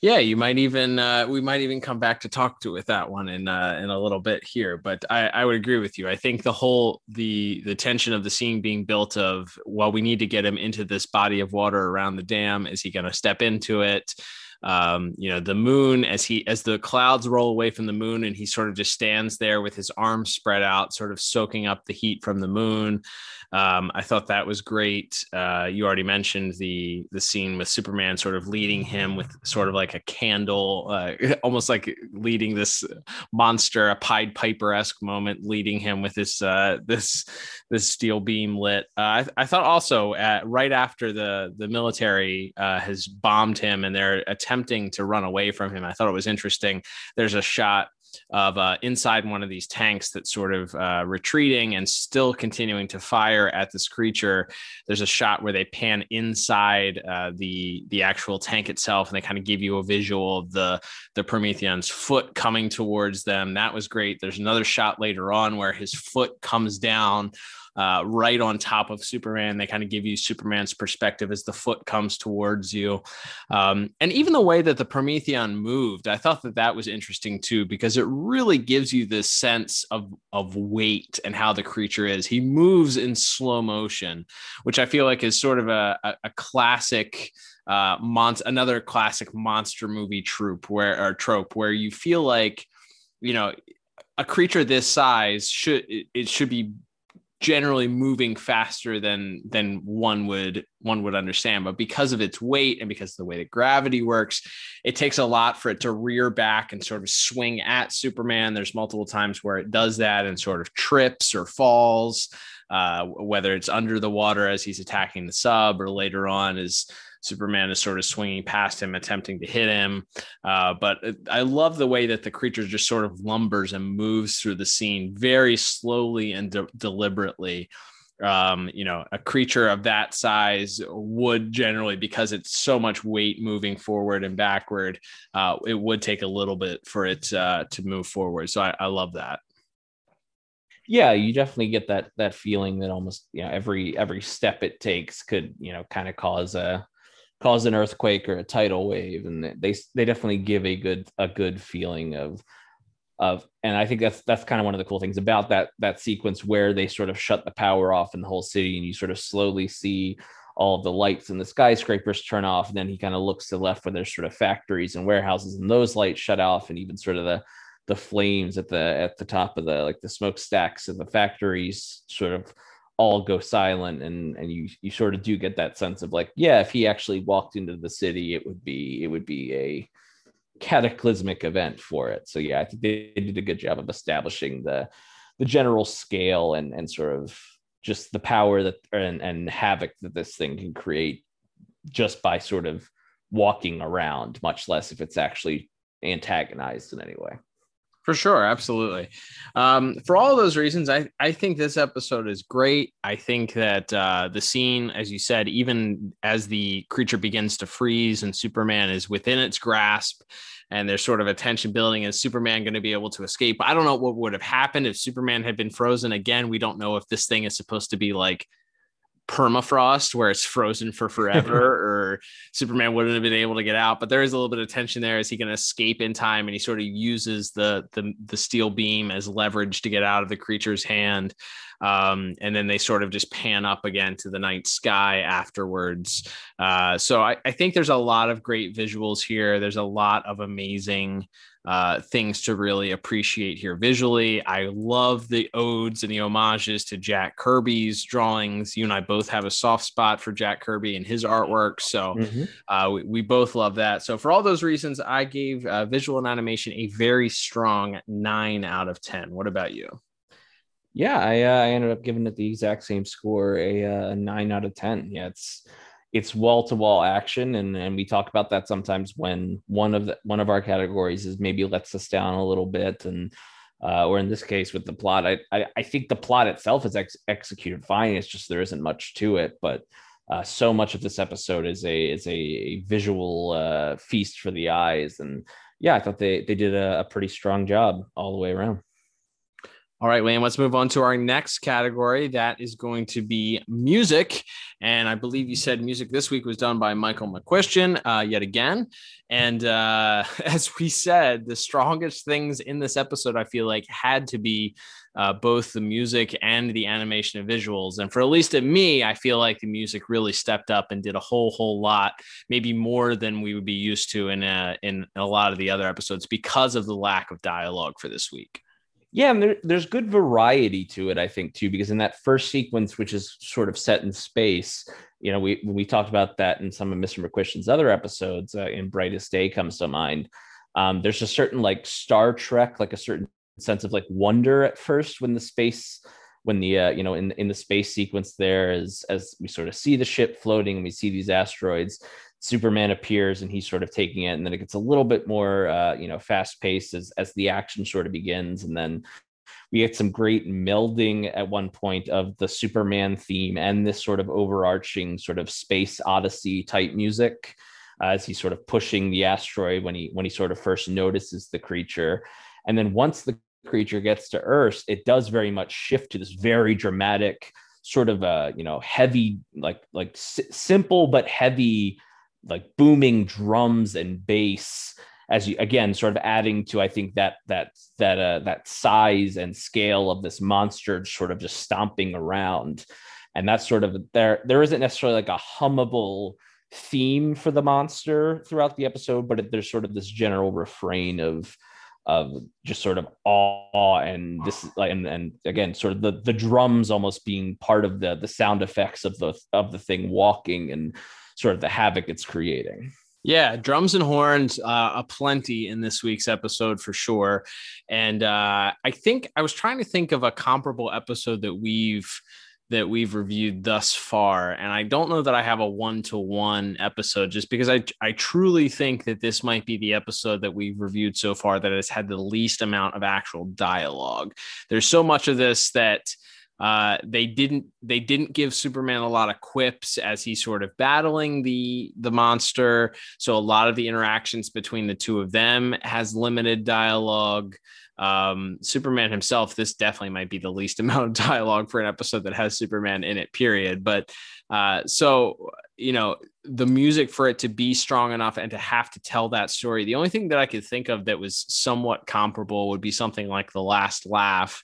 Speaker 5: yeah, you might even uh, we might even come back to talk to with that one in uh, in a little bit here. But I, I would agree with you. I think the whole the the tension of the scene being built of well, we need to get him into this body of water around the dam. Is he going to step into it? um, you know the moon as he as the clouds roll away from the moon and he sort of just stands there with his arms spread out sort of soaking up the heat from the moon um, I thought that was great. Uh, you already mentioned the the scene with Superman sort of leading him with sort of like a candle, uh, almost like leading this monster, a Pied Piper esque moment, leading him with this uh, this this steel beam lit. Uh, I, I, thought also at, right after the the military uh, has bombed him and they're attempting to run away from him. I thought it was interesting. There's a shot of uh, inside one of these tanks that's sort of uh, retreating and still continuing to fire at this creature. There's a shot where they pan inside uh, the the actual tank itself, and they kind of give you a visual of the the Prometheon's foot coming towards them. That was great. There's another shot later on where his foot comes down uh, right on top of Superman. They kind of give you Superman's perspective as the foot comes towards you. Um, and even the way that the Prometheon moved, I thought that that was interesting too, because it really gives you this sense of, of weight and how the creature is. He moves in slow motion, which I feel like is sort of a, a, a classic uh mon- another classic monster movie trope where or trope where you feel like you know a creature this size should it should be generally moving faster than than one would one would understand. But because of its weight and because of the way that gravity works it takes a lot for it to rear back and sort of swing at superman. There's multiple times where it does that and sort of trips or falls uh, whether it's under the water as he's attacking the sub or later on as Superman is sort of swinging past him, attempting to hit him. Uh, but I love the way that the creature just sort of lumbers and moves through the scene very slowly and de- deliberately. Um, you know, a creature of that size would generally, because it's so much weight moving forward and backward, uh, it would take a little bit for it uh, to move forward. So I, I love that
Speaker 6: yeah you definitely get that that feeling that almost you know every every step it takes could you know kind of cause a cause an earthquake or a tidal wave and they they definitely give a good a good feeling of of and i think that's that's kind of one of the cool things about that that sequence where they sort of shut the power off in the whole city and you sort of slowly see all the lights and the skyscrapers turn off and then he kind of looks to the left where there's sort of factories and warehouses and those lights shut off and even sort of the the flames at the at the top of the like the smokestacks of the factories sort of all go silent and and you you sort of do get that sense of like yeah if he actually walked into the city it would be it would be a cataclysmic event for it. So yeah i think they did a good job of establishing the the general scale and and sort of just the power that and and havoc that this thing can create just by sort of walking around much less if it's actually antagonized in any way
Speaker 5: for sure, absolutely. Um, for all those reasons, I, I think this episode is great. I think that uh, the scene, as you said, even as the creature begins to freeze and Superman is within its grasp, and there's sort of a tension building, is Superman going to be able to escape? I don't know what would have happened if Superman had been frozen again. We don't know if this thing is supposed to be like permafrost where it's frozen for forever or superman wouldn't have been able to get out but there is a little bit of tension there. Is he going to escape in time? And he sort of uses the, the the steel beam as leverage to get out of the creature's hand. Um, and then they sort of just pan up again to the night sky afterwards. Uh, so I, I think there's a lot of great visuals here. There's a lot of amazing uh, things to really appreciate here visually. I love the odes and the homages to Jack Kirby's drawings. You and I both have a soft spot for Jack Kirby and his artwork. So mm-hmm. uh, we, we, both love that. So, for all those reasons, I gave uh, visual and animation a very strong nine out of 10. What about you?
Speaker 6: Yeah, I, uh, I ended up giving it the exact same score, a, uh, a nine out of 10. Yeah, it's it's wall to wall action and and we talk about that sometimes when one of the one of our categories is maybe lets us down a little bit and uh, or in this case with the plot I, I, I think the plot itself is ex- executed fine it's just there isn't much to it but uh, so much of this episode is a is a, visual uh, feast for the eyes and yeah i thought they they did a, a pretty strong job all the way around
Speaker 5: all right, Wayne, let's move on to our next category. That is going to be music. And I believe you said music this week was done by Michael McCuistion uh, yet again. And uh, as we said, the strongest things in this episode, I feel like, had to be uh, both the music and the animation and visuals. And for at least at me, I feel like the music really stepped up and did a whole, whole lot, maybe more than we would be used to in a, in a lot of the other episodes because of the lack of dialogue for this week.
Speaker 6: Yeah, and there, there's good variety to it, I think, too, because in that first sequence, which is sort of set in space, you know, we we talked about that in some of Mr. McCuistion's other episodes. Uh, in Brightest Day comes to mind. Um, there's a certain like Star Trek, like a certain sense of like wonder at first when the space, when the uh, you know in in the space sequence there as as we sort of see the ship floating and we see these asteroids. Superman appears and he's sort of taking it, and then it gets a little bit more, uh, you know, fast paced as as the action sort of begins, and then we get some great melding at one point of the Superman theme and this sort of overarching sort of space odyssey type music uh, as he's sort of pushing the asteroid when he when he sort of first notices the creature, and then once the creature gets to Earth, it does very much shift to this very dramatic sort of a uh, you know heavy like like simple but heavy like booming drums and bass as you again sort of adding to i think that that that uh that size and scale of this monster sort of just stomping around. And that's sort of there there isn't necessarily like a hummable theme for the monster throughout the episode but it, there's sort of this general refrain of of just sort of awe and this and, and again sort of the the drums almost being part of the the sound effects of the of the thing walking and sort of the havoc it's creating
Speaker 5: yeah, drums and horns, uh, a plenty in this week's episode for sure. And uh, I think I was trying to think of a comparable episode that we've that we've reviewed thus far, and I don't know that I have a one to one episode, just because I I truly think that this might be the episode that we've reviewed so far that has had the least amount of actual dialogue. There's so much of this that uh, they didn't they didn't give Superman a lot of quips as he's sort of battling the the monster. So a lot of the interactions between the two of them has limited dialogue. Um, Superman himself, this definitely might be the least amount of dialogue for an episode that has Superman in it. Period. But uh, so you know the music for it to be strong enough and to have to tell that story. The only thing that I could think of that was somewhat comparable would be something like the last laugh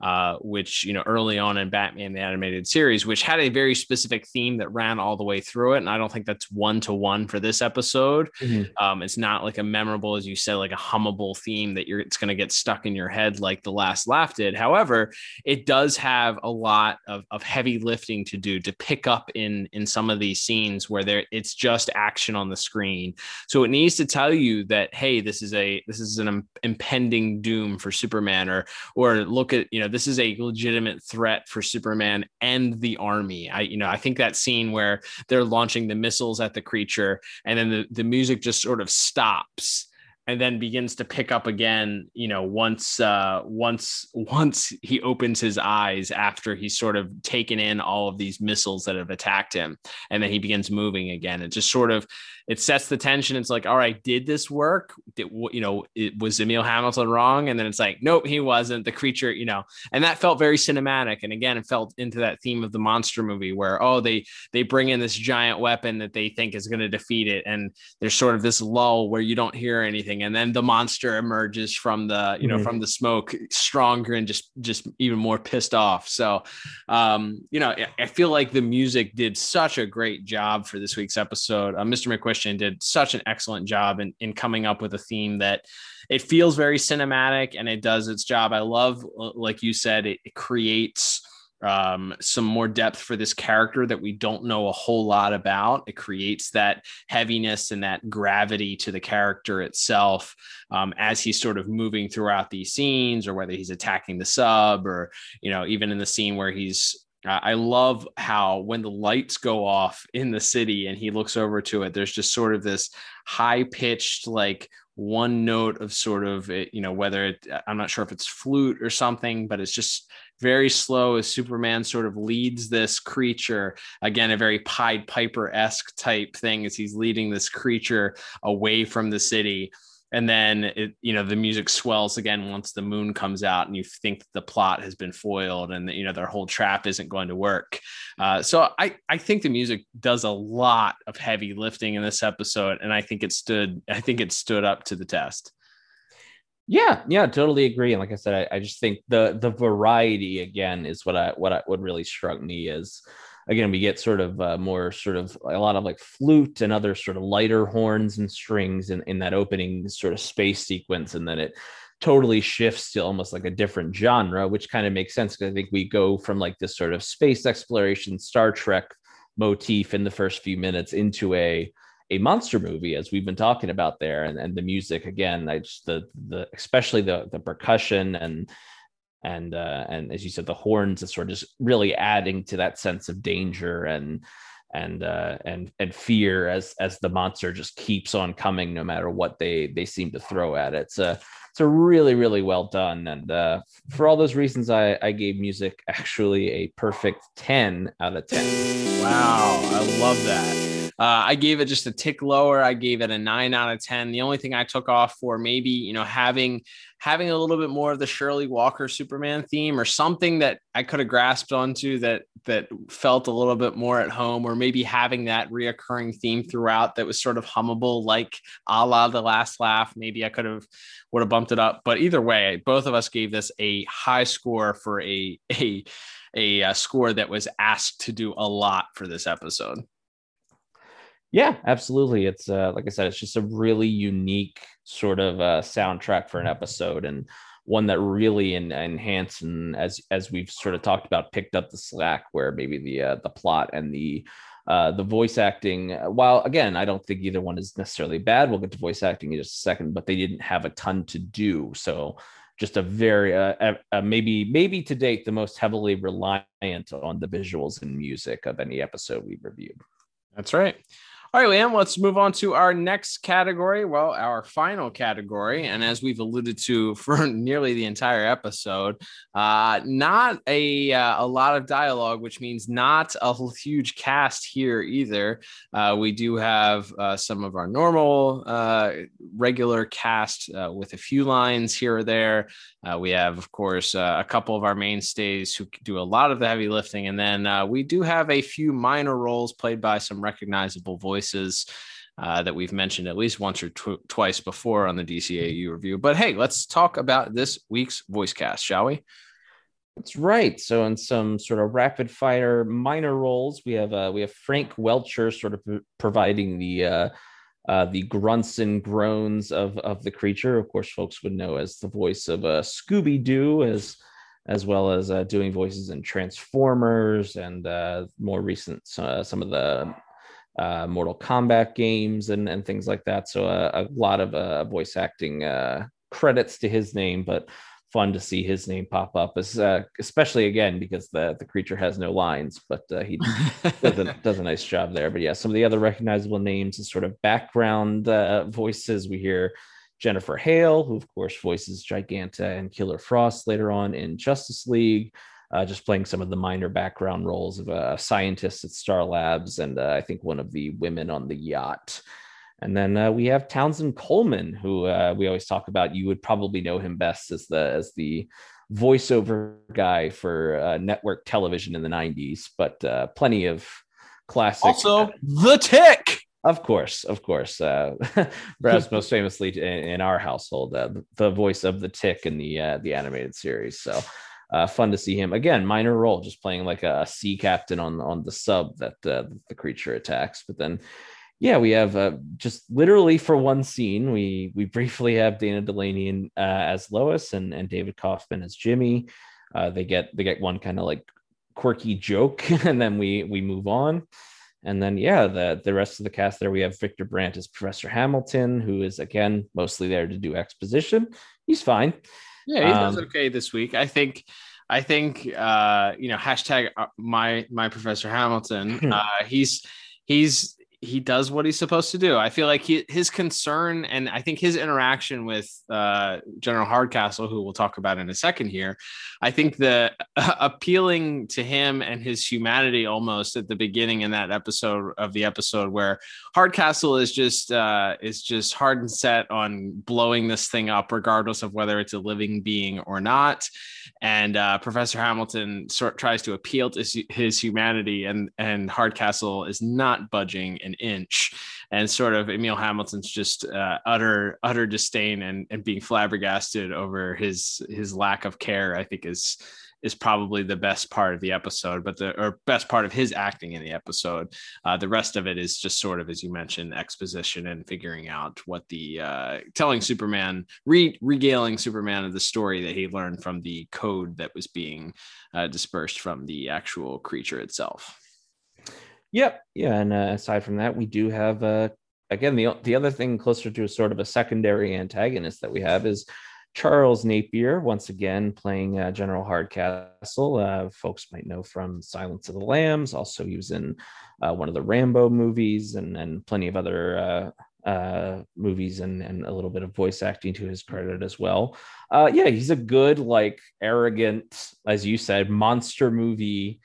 Speaker 5: uh, which you know early on in Batman the animated series, which had a very specific theme that ran all the way through it. And I don't think that's one to one for this episode. Mm-hmm. Um, it's not like a memorable, as you said, like a hummable theme that you're it's going to get stuck in your head like the last laugh did. However, it does have a lot of, of heavy lifting to do to pick up in in some of these scenes where there it's just action on the screen. So it needs to tell you that hey, this is a this is an impending doom for Superman, or or look at you know know, this is a legitimate threat for Superman and the army. I, you know, I think that scene where they're launching the missiles at the creature and then the, the music just sort of stops and then begins to pick up again you know once uh once once he opens his eyes after he's sort of taken in all of these missiles that have attacked him and then he begins moving again it just sort of it sets the tension. It's like all right did this work? Did you know it was emil hamilton wrong? And then it's like nope he wasn't. The creature you know and that felt very cinematic. And again it felt into that theme of the monster movie where oh they they bring in this giant weapon that they think is going to defeat it. And there's sort of this lull where you don't hear anything. And then the monster emerges from the you know mm-hmm. from the smoke stronger and just just even more pissed off. So um you know i feel like the music did such a great job for this week's episode. Uh, mr McCuistion did such an excellent job in, in coming up with a theme that it feels very cinematic and it does its job i love like you said it, it creates um, some more depth for this character that we don't know a whole lot about. It creates that heaviness and that gravity to the character itself um, as he's sort of moving throughout these scenes, or whether he's attacking the sub, or you know, even in the scene where he's I love how when the lights go off in the city and he looks over to it, there's just sort of this high pitched, like one note of sort of, you know, whether it, I'm not sure if it's flute or something, but it's just very slow as Superman sort of leads this creature. Again, a very Pied Piper esque type thing as he's leading this creature away from the city. And then it, you know, the music swells again once the moon comes out, and you think the plot has been foiled, and you know their whole trap isn't going to work. Uh, so I, I think the music does a lot of heavy lifting in this episode, and I think it stood, I think it stood up to the test.
Speaker 6: Yeah, yeah, totally agree. And like I said, I, I just think the the variety again is what I what I what really struck me is again we get sort of uh, more sort of a lot of like flute and other sort of lighter horns and strings in, in that opening sort of space sequence and then it totally shifts to almost like a different genre which kind of makes sense because i think we go from like this sort of space exploration star trek motif in the first few minutes into a a monster movie as we've been talking about there and, and the music again i just the the especially the the percussion and and uh and as you said the horns is sort of just really adding to that sense of danger and and uh and and fear as as the monster just keeps on coming no matter what they they seem to throw at it. A it's a really really well done. And uh for all those reasons i i gave music actually a perfect 10 out of 10
Speaker 5: wow i love that Uh, I gave it just a tick lower. I gave it a nine out of ten. The only thing I took off for maybe you know having having a little bit more of the Shirley Walker Superman theme or something that I could have grasped onto that that felt a little bit more at home, or maybe having that reoccurring theme throughout that was sort of hummable, like a la the last laugh. Maybe I could have would have bumped it up. But either way, both of us gave this a high score for a a a, a score that was asked to do a lot for this episode.
Speaker 6: Yeah, absolutely. It's uh, like I said, it's just a really unique sort of uh, soundtrack for an episode, and one that really en- enhanced and as as we've sort of talked about, picked up the slack where maybe the uh, the plot and the uh, the voice acting, while again, I don't think either one is necessarily bad. We'll get to voice acting in just a second, but they didn't have a ton to do. So just a very uh, uh, maybe maybe to date the most heavily reliant on the visuals and music of any episode we've reviewed.
Speaker 5: That's right. All right, Liam, let's move on to our next category. Well, our final category. And as we've alluded to for nearly the entire episode, uh, not a, uh, a lot of dialogue, which means not a huge cast here either. Uh, we do have uh, some of our normal, uh, regular cast uh, with a few lines here or there. we have, of course, a couple of our mainstays who do a lot of the heavy lifting. And then we do have a few minor roles played by some recognizable voices voices uh, that we've mentioned at least once or tw- twice before on the DCAU review. But hey, let's talk about this week's voice cast, shall we?
Speaker 6: That's right. So, in some sort of rapid fire minor roles, we have uh, we have Frank Welker sort of providing the uh, uh, the grunts and groans of of the creature. Of course, folks would know as the voice of uh, Scooby Doo, as as well as uh, doing voices in Transformers and uh, more recent uh, some of the uh, Mortal Kombat games and, and things like that. So uh, a lot of uh, voice acting uh, credits to his name, but fun to see his name pop up, as, uh, especially again because the the creature has no lines, but uh, he does, a, does a nice job there. But yeah, some of the other recognizable names and sort of background voices we hear. Jennifer Hale, who of course voices Giganta and Killer Frost later on in Justice League uh, just playing some of the minor background roles of a scientist at Star Labs and uh, I think one of the women on the yacht. And then uh, we have Townsend Coleman, who uh, we always talk about. You would probably know him best as the as the voiceover guy for uh, network television in the '90s, but uh, plenty of classic.
Speaker 5: Also, The Tick.
Speaker 6: Of course, of course. Uh, perhaps most famously in, in our household, uh, the voice of the Tick in the uh, the animated series. So uh, fun to see him again, minor role, just playing like a sea captain on on the sub that uh, the creature attacks. But then, yeah, we have uh, just literally for one scene, we we briefly have Dana Delany in, uh, as Lois and and David Kaufman as Jimmy. Uh, they get they get one kind of like quirky joke, and then we we move on. And then, yeah, the the rest of the cast there, we have Victor Brandt as Professor Hamilton, who is again mostly there to do exposition. He's fine.
Speaker 5: Yeah, he um, does okay this week. I think. I think uh, you know hashtag uh, my my Professor Hamilton. uh, he's he's he does what he's supposed to do. I feel like he, his concern and I think his interaction with uh, General Hardcastle, who we'll talk about in a second here, I think the uh, appealing to him and his humanity almost at the beginning in that episode of the episode where Hardcastle is just uh, is just hard and set on blowing this thing up, regardless of whether it's a living being or not. And uh, Professor Hamilton sort tries to appeal to his, his humanity, and and Hardcastle is not budging an inch and sort of Emil Hamilton's just uh, utter utter disdain and, and being flabbergasted over his his lack of care I think is is probably the best part of the episode but the or best part of his acting in the episode. Uh, the rest of it is just sort of as you mentioned exposition and figuring out what the uh, telling Superman re- regaling Superman of the story that he learned from the code that was being uh, dispersed from the actual creature itself
Speaker 6: Yep. Yeah. And uh, aside from that, we do have uh, again the the other thing closer to a sort of a secondary antagonist that we have is Charles Napier once again playing uh, General Hardcastle. Uh, folks might know from Silence of the Lambs. Also, he was in uh, one of the Rambo movies and and plenty of other. Uh, uh, movies and, and a little bit of voice acting to his credit as well. Yeah, he's a good, like arrogant, as you said, monster movie,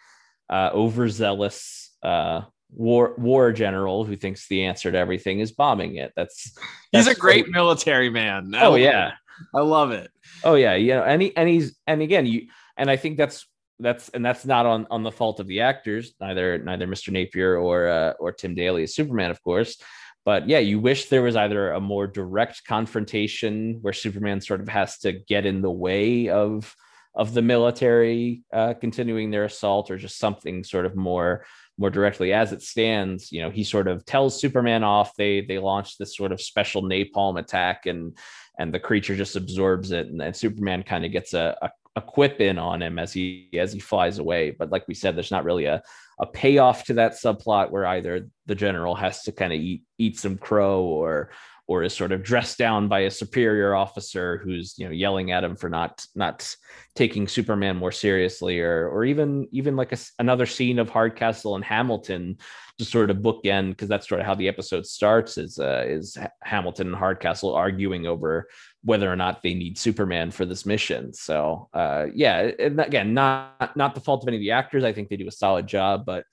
Speaker 6: overzealous uh, war war general who thinks the answer to everything is bombing it. That's,
Speaker 5: that's he's a great military man.
Speaker 6: I oh yeah,
Speaker 5: it. I love it.
Speaker 6: Oh yeah, you know, and he, and he's and again you and I think that's that's and that's not on on the fault of the actors, neither neither Mr. Napier or uh, or Tim Daly as Superman, of course. But yeah, you wish there was either a more direct confrontation where Superman sort of has to get in the way of of the military uh, continuing their assault, or just something sort of more more directly. As it stands you know he sort of tells superman off. They they launch this sort of special napalm attack and and the creature just absorbs it. And then superman kind of gets a, a, a quip in on him as he as he flies away. But like we said there's not really a a payoff to that subplot where either the general has to kind of eat eat some crow or or is sort of dressed down by a superior officer who's you know yelling at him for not not taking Superman more seriously, or or even even like a, another scene of Hardcastle and Hamilton to sort of bookend because that's sort of how the episode starts is uh, is Hamilton and Hardcastle arguing over whether or not they need Superman for this mission. So uh, yeah, and again, not not the fault of any of the actors. I think they do a solid job, but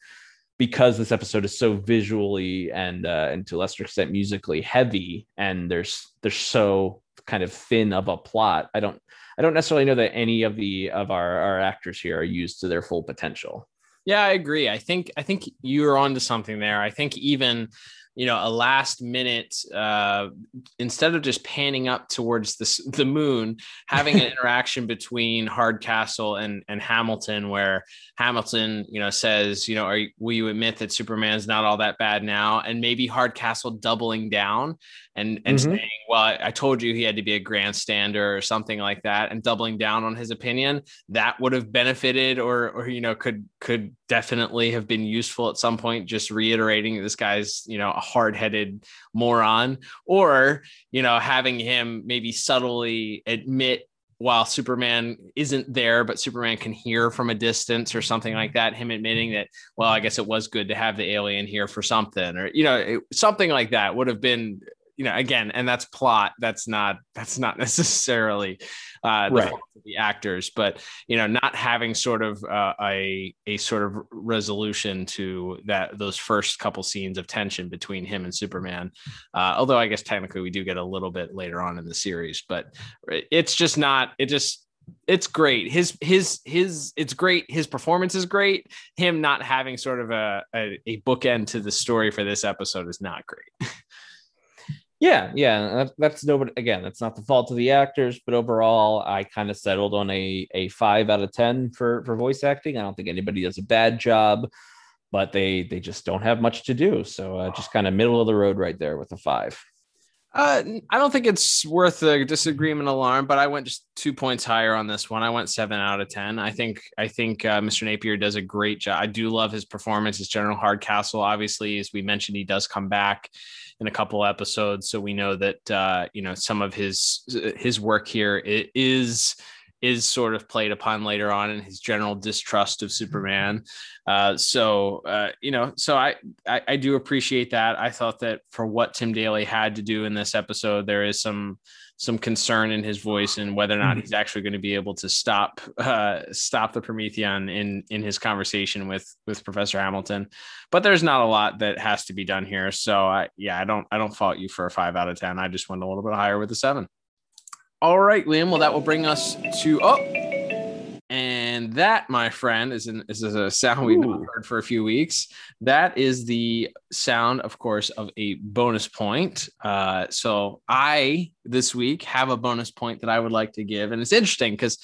Speaker 6: because this episode is so visually and uh, and to a lesser extent musically heavy, and there's there's so kind of thin of a plot. I don't I don't necessarily know that any of the of our our actors here are used to their full potential.
Speaker 5: Yeah, I agree. I think I think you're onto something there. I think even you know a last minute uh, instead of just panning up towards the, the moon having an interaction between hardcastle and and hamilton where hamilton you know says you know are will you admit that superman's not all that bad now and maybe hardcastle doubling down and and mm-hmm. saying, "Well, I, I, told you he had to be a grandstander or something like that," and doubling down on his opinion, that would have benefited, or or you know, could could definitely have been useful at some point. Just reiterating this guy's you know a hard headed moron, or you know, having him maybe subtly admit while Superman isn't there, but Superman can hear from a distance or something like that. Him admitting that, well, I guess it was good to have the alien here for something, or you know, something like that would have been you know again and that's plot that's not that's not necessarily uh the, right. the actors but you know not having sort of uh, a a sort of resolution to that those first couple scenes of tension between him and superman uh, although i guess technically we do get a little bit later on in the series but it's just not it just it's great. His his his it's great. His performance is great. Him not having sort of a a, a bookend to the story for this episode is not great.
Speaker 6: Yeah, yeah, that's no. Again, that's not the fault of the actors, but overall, I kind of settled on a a five out of ten for for voice acting. I don't think anybody does a bad job, but they they just don't have much to do. So uh, just kind of middle of the road right there with a five.
Speaker 5: Uh, I don't think it's worth a disagreement alarm, but I went just two points higher on this one. I went seven out of ten. I think I think uh, Mr. Napier does a great job. I do love his performance as General Hardcastle. Obviously, as we mentioned, he does come back in a couple episodes, so we know that uh, you know some of his his work here is is sort of played upon later on in his general distrust of Superman. Uh, so uh, you know, so I, I, I do appreciate that. I thought that for what Tim Daly had to do in this episode, there is some some concern in his voice and whether or not mm-hmm. he's actually going to be able to stop uh, stop the Prometheon in in his conversation with with Professor Hamilton. But there's not a lot that has to be done here. So I yeah, I don't I don't fault you for a five out of ten. I just went a little bit higher with a seven. All right, Liam. Well, that will bring us to oh, that, my friend, is an, is a sound we've not heard for a few weeks. That is the sound, of course, of a bonus point. Uh, so I this week have a bonus point that I would like to give, and it's interesting because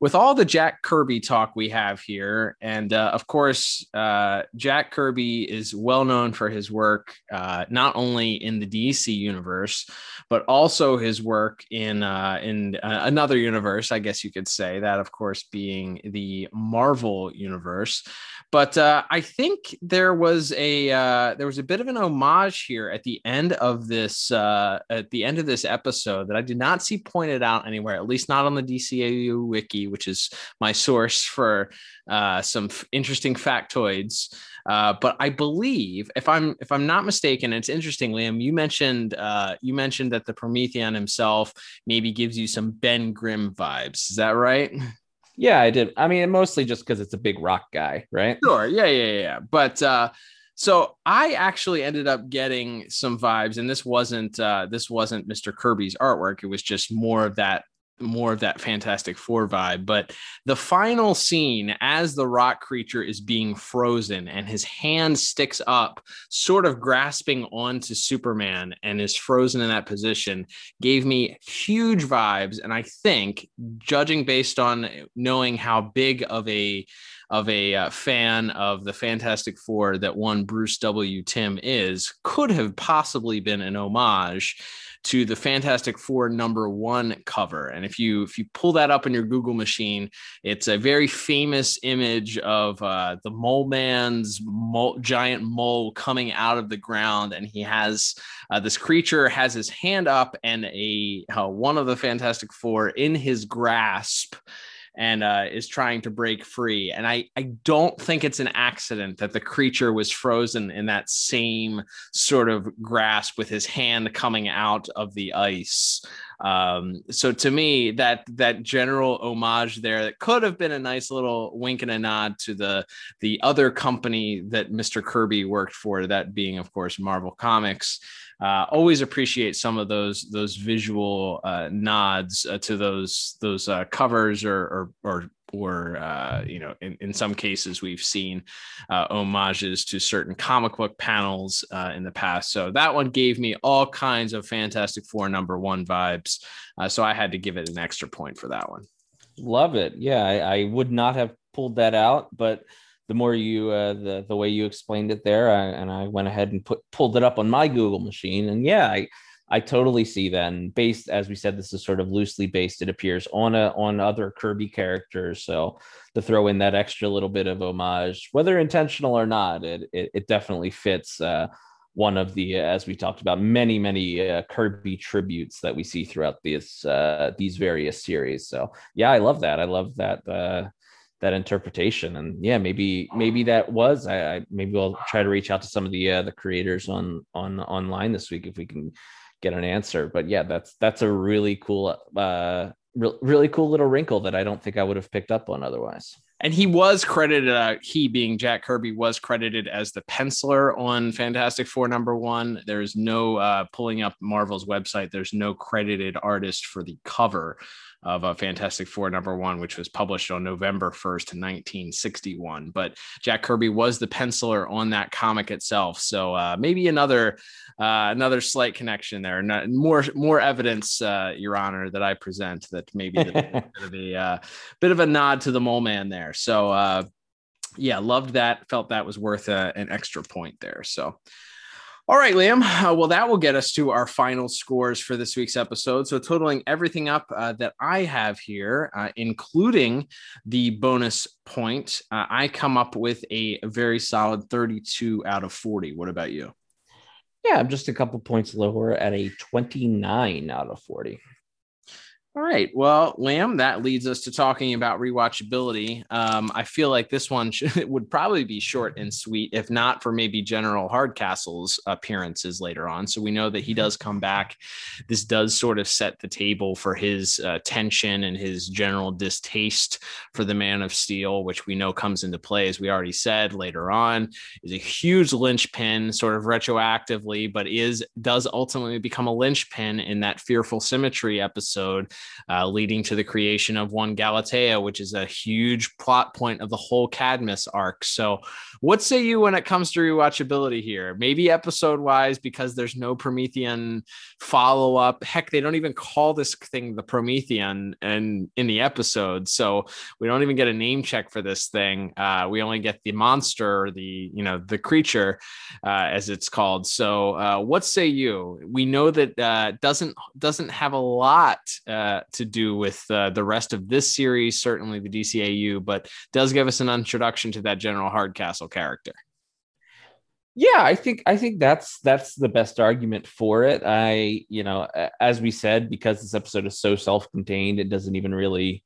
Speaker 5: with all the Jack Kirby talk we have here, and uh, of course, uh, Jack Kirby is well known for his work uh, not only in the DC universe, but also his work in uh, in uh, another universe, I guess you could say that, of course, being the Marvel universe. But uh, I think there was a there was a bit of an homage here at the end of this at the end of this episode that I did not see pointed out anywhere, at least not on the DCAU wiki which is my source for uh, some f- interesting factoids. Uh, but I believe, if I'm if I'm not mistaken, it's interesting, Liam. You mentioned uh, you mentioned that the Prometheon himself maybe gives you some Ben Grimm vibes. Is that right?
Speaker 6: Yeah, I did. I mean, mostly just because it's a big rock guy, right?
Speaker 5: Sure. Yeah, yeah, yeah. But uh, so I actually ended up getting some vibes, and this wasn't uh, this wasn't Mr. Kirby's artwork. It was just more of that more of that Fantastic Four vibe. But the final scene, as the rock creature is being frozen and his hand sticks up, sort of grasping onto Superman and is frozen in that position, gave me huge vibes. And I think, judging based on knowing how big of a of a uh, fan of the Fantastic Four that one Bruce W. Timm is could have possibly been an homage to the Fantastic Four number one cover. And if you if you pull that up in your Google machine, it's a very famous image of uh, the mole man's mole, giant mole coming out of the ground, and he has uh, this creature has his hand up and a uh, one of the Fantastic Four in his grasp and uh, is trying to break free. And I, I don't think it's an accident that the creature was frozen in that same sort of grasp with his hand coming out of the ice. Um, so to me, that that general homage there that could have been a nice little wink and a nod to the the other company that Mr. Kirby worked for, that being, of course, Marvel Comics. Uh, always appreciate some of those those visual uh, nods uh, to those those uh, covers or or, or or uh, you know in, in some cases we've seen uh, homages to certain comic book panels in the past. So that one gave me all kinds of fantastic four number one vibes so i had to give it an extra point for that one.
Speaker 6: Love it. Yeah I, I would not have pulled that out but the more you uh, the the way you explained it there I, and i went ahead and put pulled it up on my google machine and yeah i I totally see that. And based, as we said, this is sort of loosely based. It appears on a on other Kirby characters. So to throw in that extra little bit of homage, whether intentional or not, it it, it definitely fits. Uh, one of the, as we talked about, many many uh, Kirby tributes that we see throughout this uh, these various series. So yeah, I love that. I love that uh, that interpretation and yeah maybe maybe that was I, I, maybe we'll try to reach out to some of the uh, the creators on on online this week if we can get an answer. But yeah, that's that's a really cool, uh, re- really cool little wrinkle that I don't think I would have picked up on otherwise.
Speaker 5: And he was credited, uh, he being Jack Kirby, was credited as the penciler on Fantastic Four number one. There's no uh, pulling up Marvel's website, there's no credited artist for the cover of a Fantastic Four number one, which was published on November 1st, 1961. But Jack Kirby was the penciler on that comic itself. So uh, maybe another uh, another slight connection there. Not, more more evidence, uh, Your Honor, that I present that maybe a bit of a uh, bit of a nod to the mole man there. So uh, yeah, loved that. Felt that was worth a, uh, an extra point there. So all right, Liam. Uh, well, that will get us to our final scores for this week's episode. So, totaling everything up uh, that I have here, uh, including the bonus point, uh, I come up with a very solid 32 out of 40. What about you?
Speaker 6: Yeah, I'm just a couple points lower at a 29 out of 40.
Speaker 5: All right. Well, Liam, that leads us to talking about rewatchability. Um, I feel like this one should, would probably be short and sweet, if not for maybe General Hardcastle's appearances later on. So we know that he does come back. This does sort of set the table for his uh, tension and his general distaste for the Man of Steel, which we know comes into play, as we already said later on, is a huge linchpin, sort of retroactively, but is does ultimately become a linchpin in that Fearful Symmetry episode uh, leading to the creation of one Galatea, which is a huge plot point of the whole Cadmus arc. So, what say you when it comes to rewatchability here? Maybe episode wise, because there's no Prometheon follow up. Heck, they don't even call this thing the Prometheon and in the episode, so we don't even get a name check for this thing. Uh, we only get the monster, the you know the creature, uh, as it's called. So, uh, what say you? We know that uh, doesn't doesn't have a lot uh, to do with uh, the rest of this series, certainly the DCAU, but does give us an introduction to that General Hardcastle character.
Speaker 6: Yeah, I think I think that's that's the best argument for it. I, you know, as we said, because this episode is so self-contained, it doesn't even really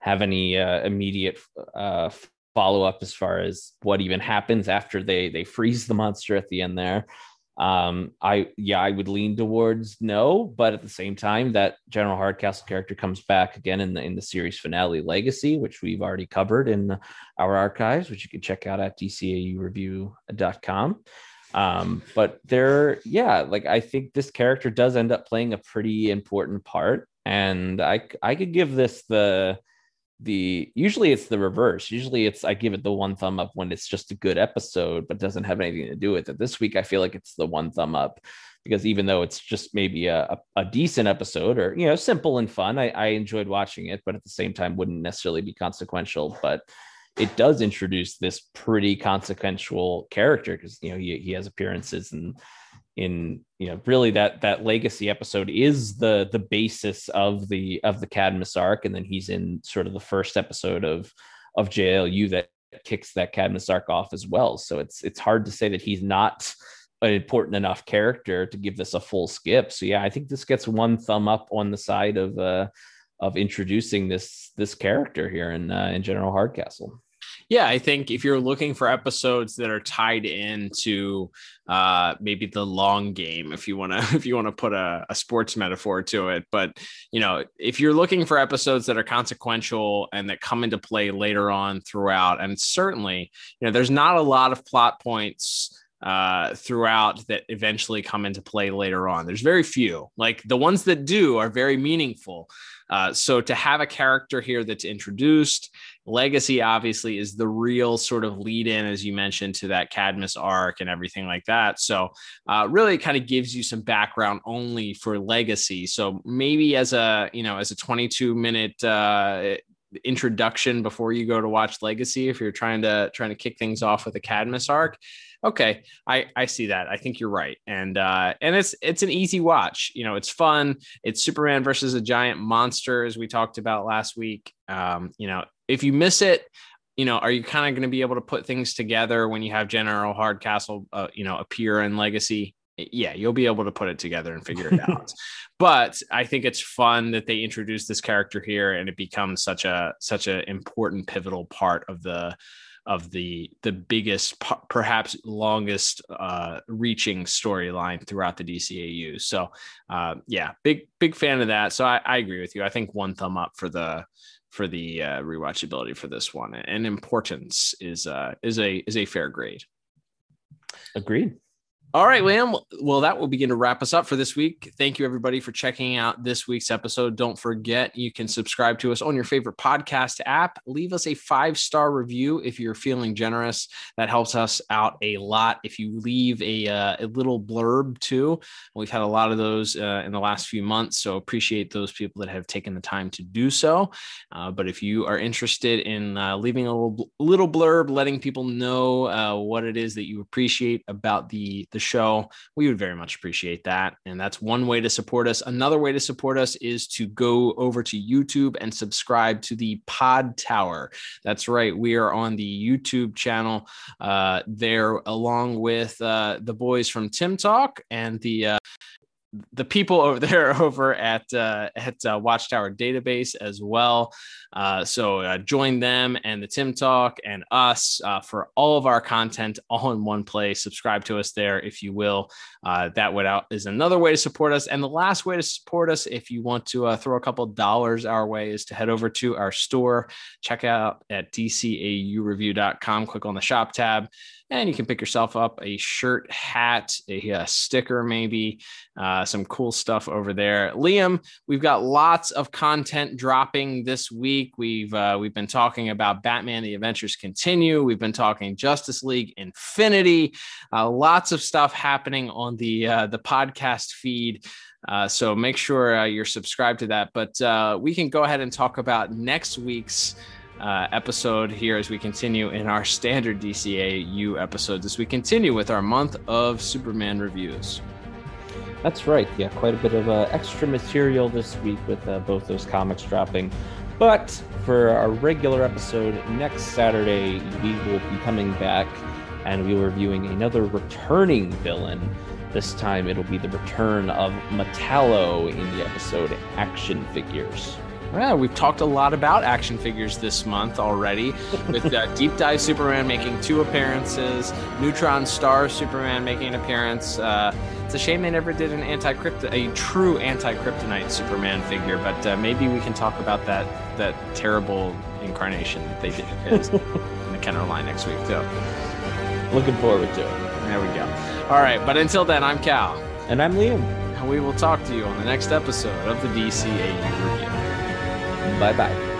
Speaker 6: have any uh, immediate uh, follow up as far as what even happens after they they freeze the monster at the end there. Um, I yeah, I would lean towards no, but at the same time, that General Hardcastle character comes back again in the in the series finale Legacy, which we've already covered in our archives, which you can check out at dcaureview.com. Um, but there, yeah, like I think this character does end up playing a pretty important part, and I I could give this the the usually it's the reverse. Usually it's I give it the one thumb up when it's just a good episode, but doesn't have anything to do with it. This week I feel like it's the one thumb up because even though it's just maybe a, a, decent episode or you know simple and fun, I, I enjoyed watching it, but at the same time wouldn't necessarily be consequential. But it does introduce this pretty consequential character because you know he, he has appearances and in you know really that that legacy episode is the the basis of the of the Cadmus arc and then he's in sort of the first episode of of JLU that kicks that Cadmus arc off as well. So it's it's hard to say that he's not an important enough character to give this a full skip. So yeah I think this gets one thumb up on the side of uh of introducing this this character here in uh, in General Hardcastle
Speaker 5: yeah, I think if you're looking for episodes that are tied into uh, maybe the long game, if you want to, if you want to put a, a, sports metaphor to it, but you know, if you're looking for episodes that are consequential and that come into play later on throughout, and certainly, you know, there's not a lot of plot points uh, throughout that eventually come into play later on. There's very few. Like the ones that do are very meaningful. Uh, so to have a character here that's introduced, Legacy obviously is the real sort of lead in, as you mentioned, to that Cadmus arc and everything like that. So uh, really kind of gives you some background only for Legacy. So maybe as a you know as a 22 minute uh, introduction before you go to watch Legacy, if you're trying to trying to kick things off with a Cadmus arc okay, I I see that. I think you're right, and uh, and it's it's an easy watch. You know, it's fun. It's Superman versus a giant monster, as we talked about last week. Um, you know, if you miss it, you know, are you kind of going to be able to put things together when you have General Hardcastle, uh, you know, appear in Legacy? Yeah, you'll be able to put it together and figure it out. but I think it's fun that they introduce this character here, and it becomes such a such an important, pivotal part of the of the the biggest, perhaps longest uh, reaching storyline throughout the DCAU. So, uh, yeah, big big fan of that. So I, I, agree with you. I think one thumb up for the for the uh, rewatchability for this one, and importance is uh, is a is a fair grade.
Speaker 6: Agreed.
Speaker 5: All right, Liam. Well, that will begin to wrap us up for this week. Thank you, everybody, for checking out this week's episode. Don't forget, you can subscribe to us on your favorite podcast app. Leave us a five star review if you're feeling generous. That helps us out a lot. If you leave a, uh, a little blurb too, we've had a lot of those uh, in the last few months. So appreciate those people that have taken the time to do so. Uh, but if you are interested in uh, leaving a little, little blurb, letting people know uh, what it is that you appreciate about the, the show, we would very much appreciate that. And that's one way to support us. Another way to support us is to go over to YouTube and subscribe to the Pod Tower. That's right. We are on the YouTube channel uh, there, along with uh, the boys from Timm Talk and the uh, the people over there over at uh, at uh, Watchtower Database as well. Uh, so uh, join them and the Timm Talk and us uh, for all of our content all in one place. Subscribe to us there if you will. Uh, that would out is another way to support us. And the last way to support us, if you want to throw a couple dollars our way, is to head over to our store. Check out at dcaureview.com. Click on the shop tab and you can pick yourself up a shirt, hat, a, a sticker, maybe uh, some cool stuff over there. Liam, we've got lots of content dropping this week. We've uh, we've been talking about Batman: The Adventures Continue. We've been talking Justice League Infinity. Uh, lots of stuff happening on the uh, the podcast feed. Uh, so make sure uh, you're subscribed to that. But we can go ahead and talk about next week's uh, episode here as we continue in our standard DCAU episodes as we continue with our month of Superman reviews.
Speaker 6: That's right. Yeah, quite a bit of uh, extra material this week with uh, both those comics dropping. But for our regular episode next Saturday, we will be coming back and we will be reviewing another returning villain. This time it'll be the return of Metallo in the episode Action Figures.
Speaker 5: Yeah, we've talked a lot about action figures this month already, with uh, Deep Dive Superman making two appearances, Neutron Star Superman making an appearance. Uh, it's a shame they never did an anti a true anti kryptonite Superman figure, but uh, maybe we can talk about that that terrible incarnation that they did in the Kenner line next week too.
Speaker 6: Looking forward to it.
Speaker 5: There we go. All right, but until then, I'm Cal,
Speaker 6: and I'm Liam,
Speaker 5: and we will talk to you on the next episode of the DCAU review.
Speaker 6: 拜拜。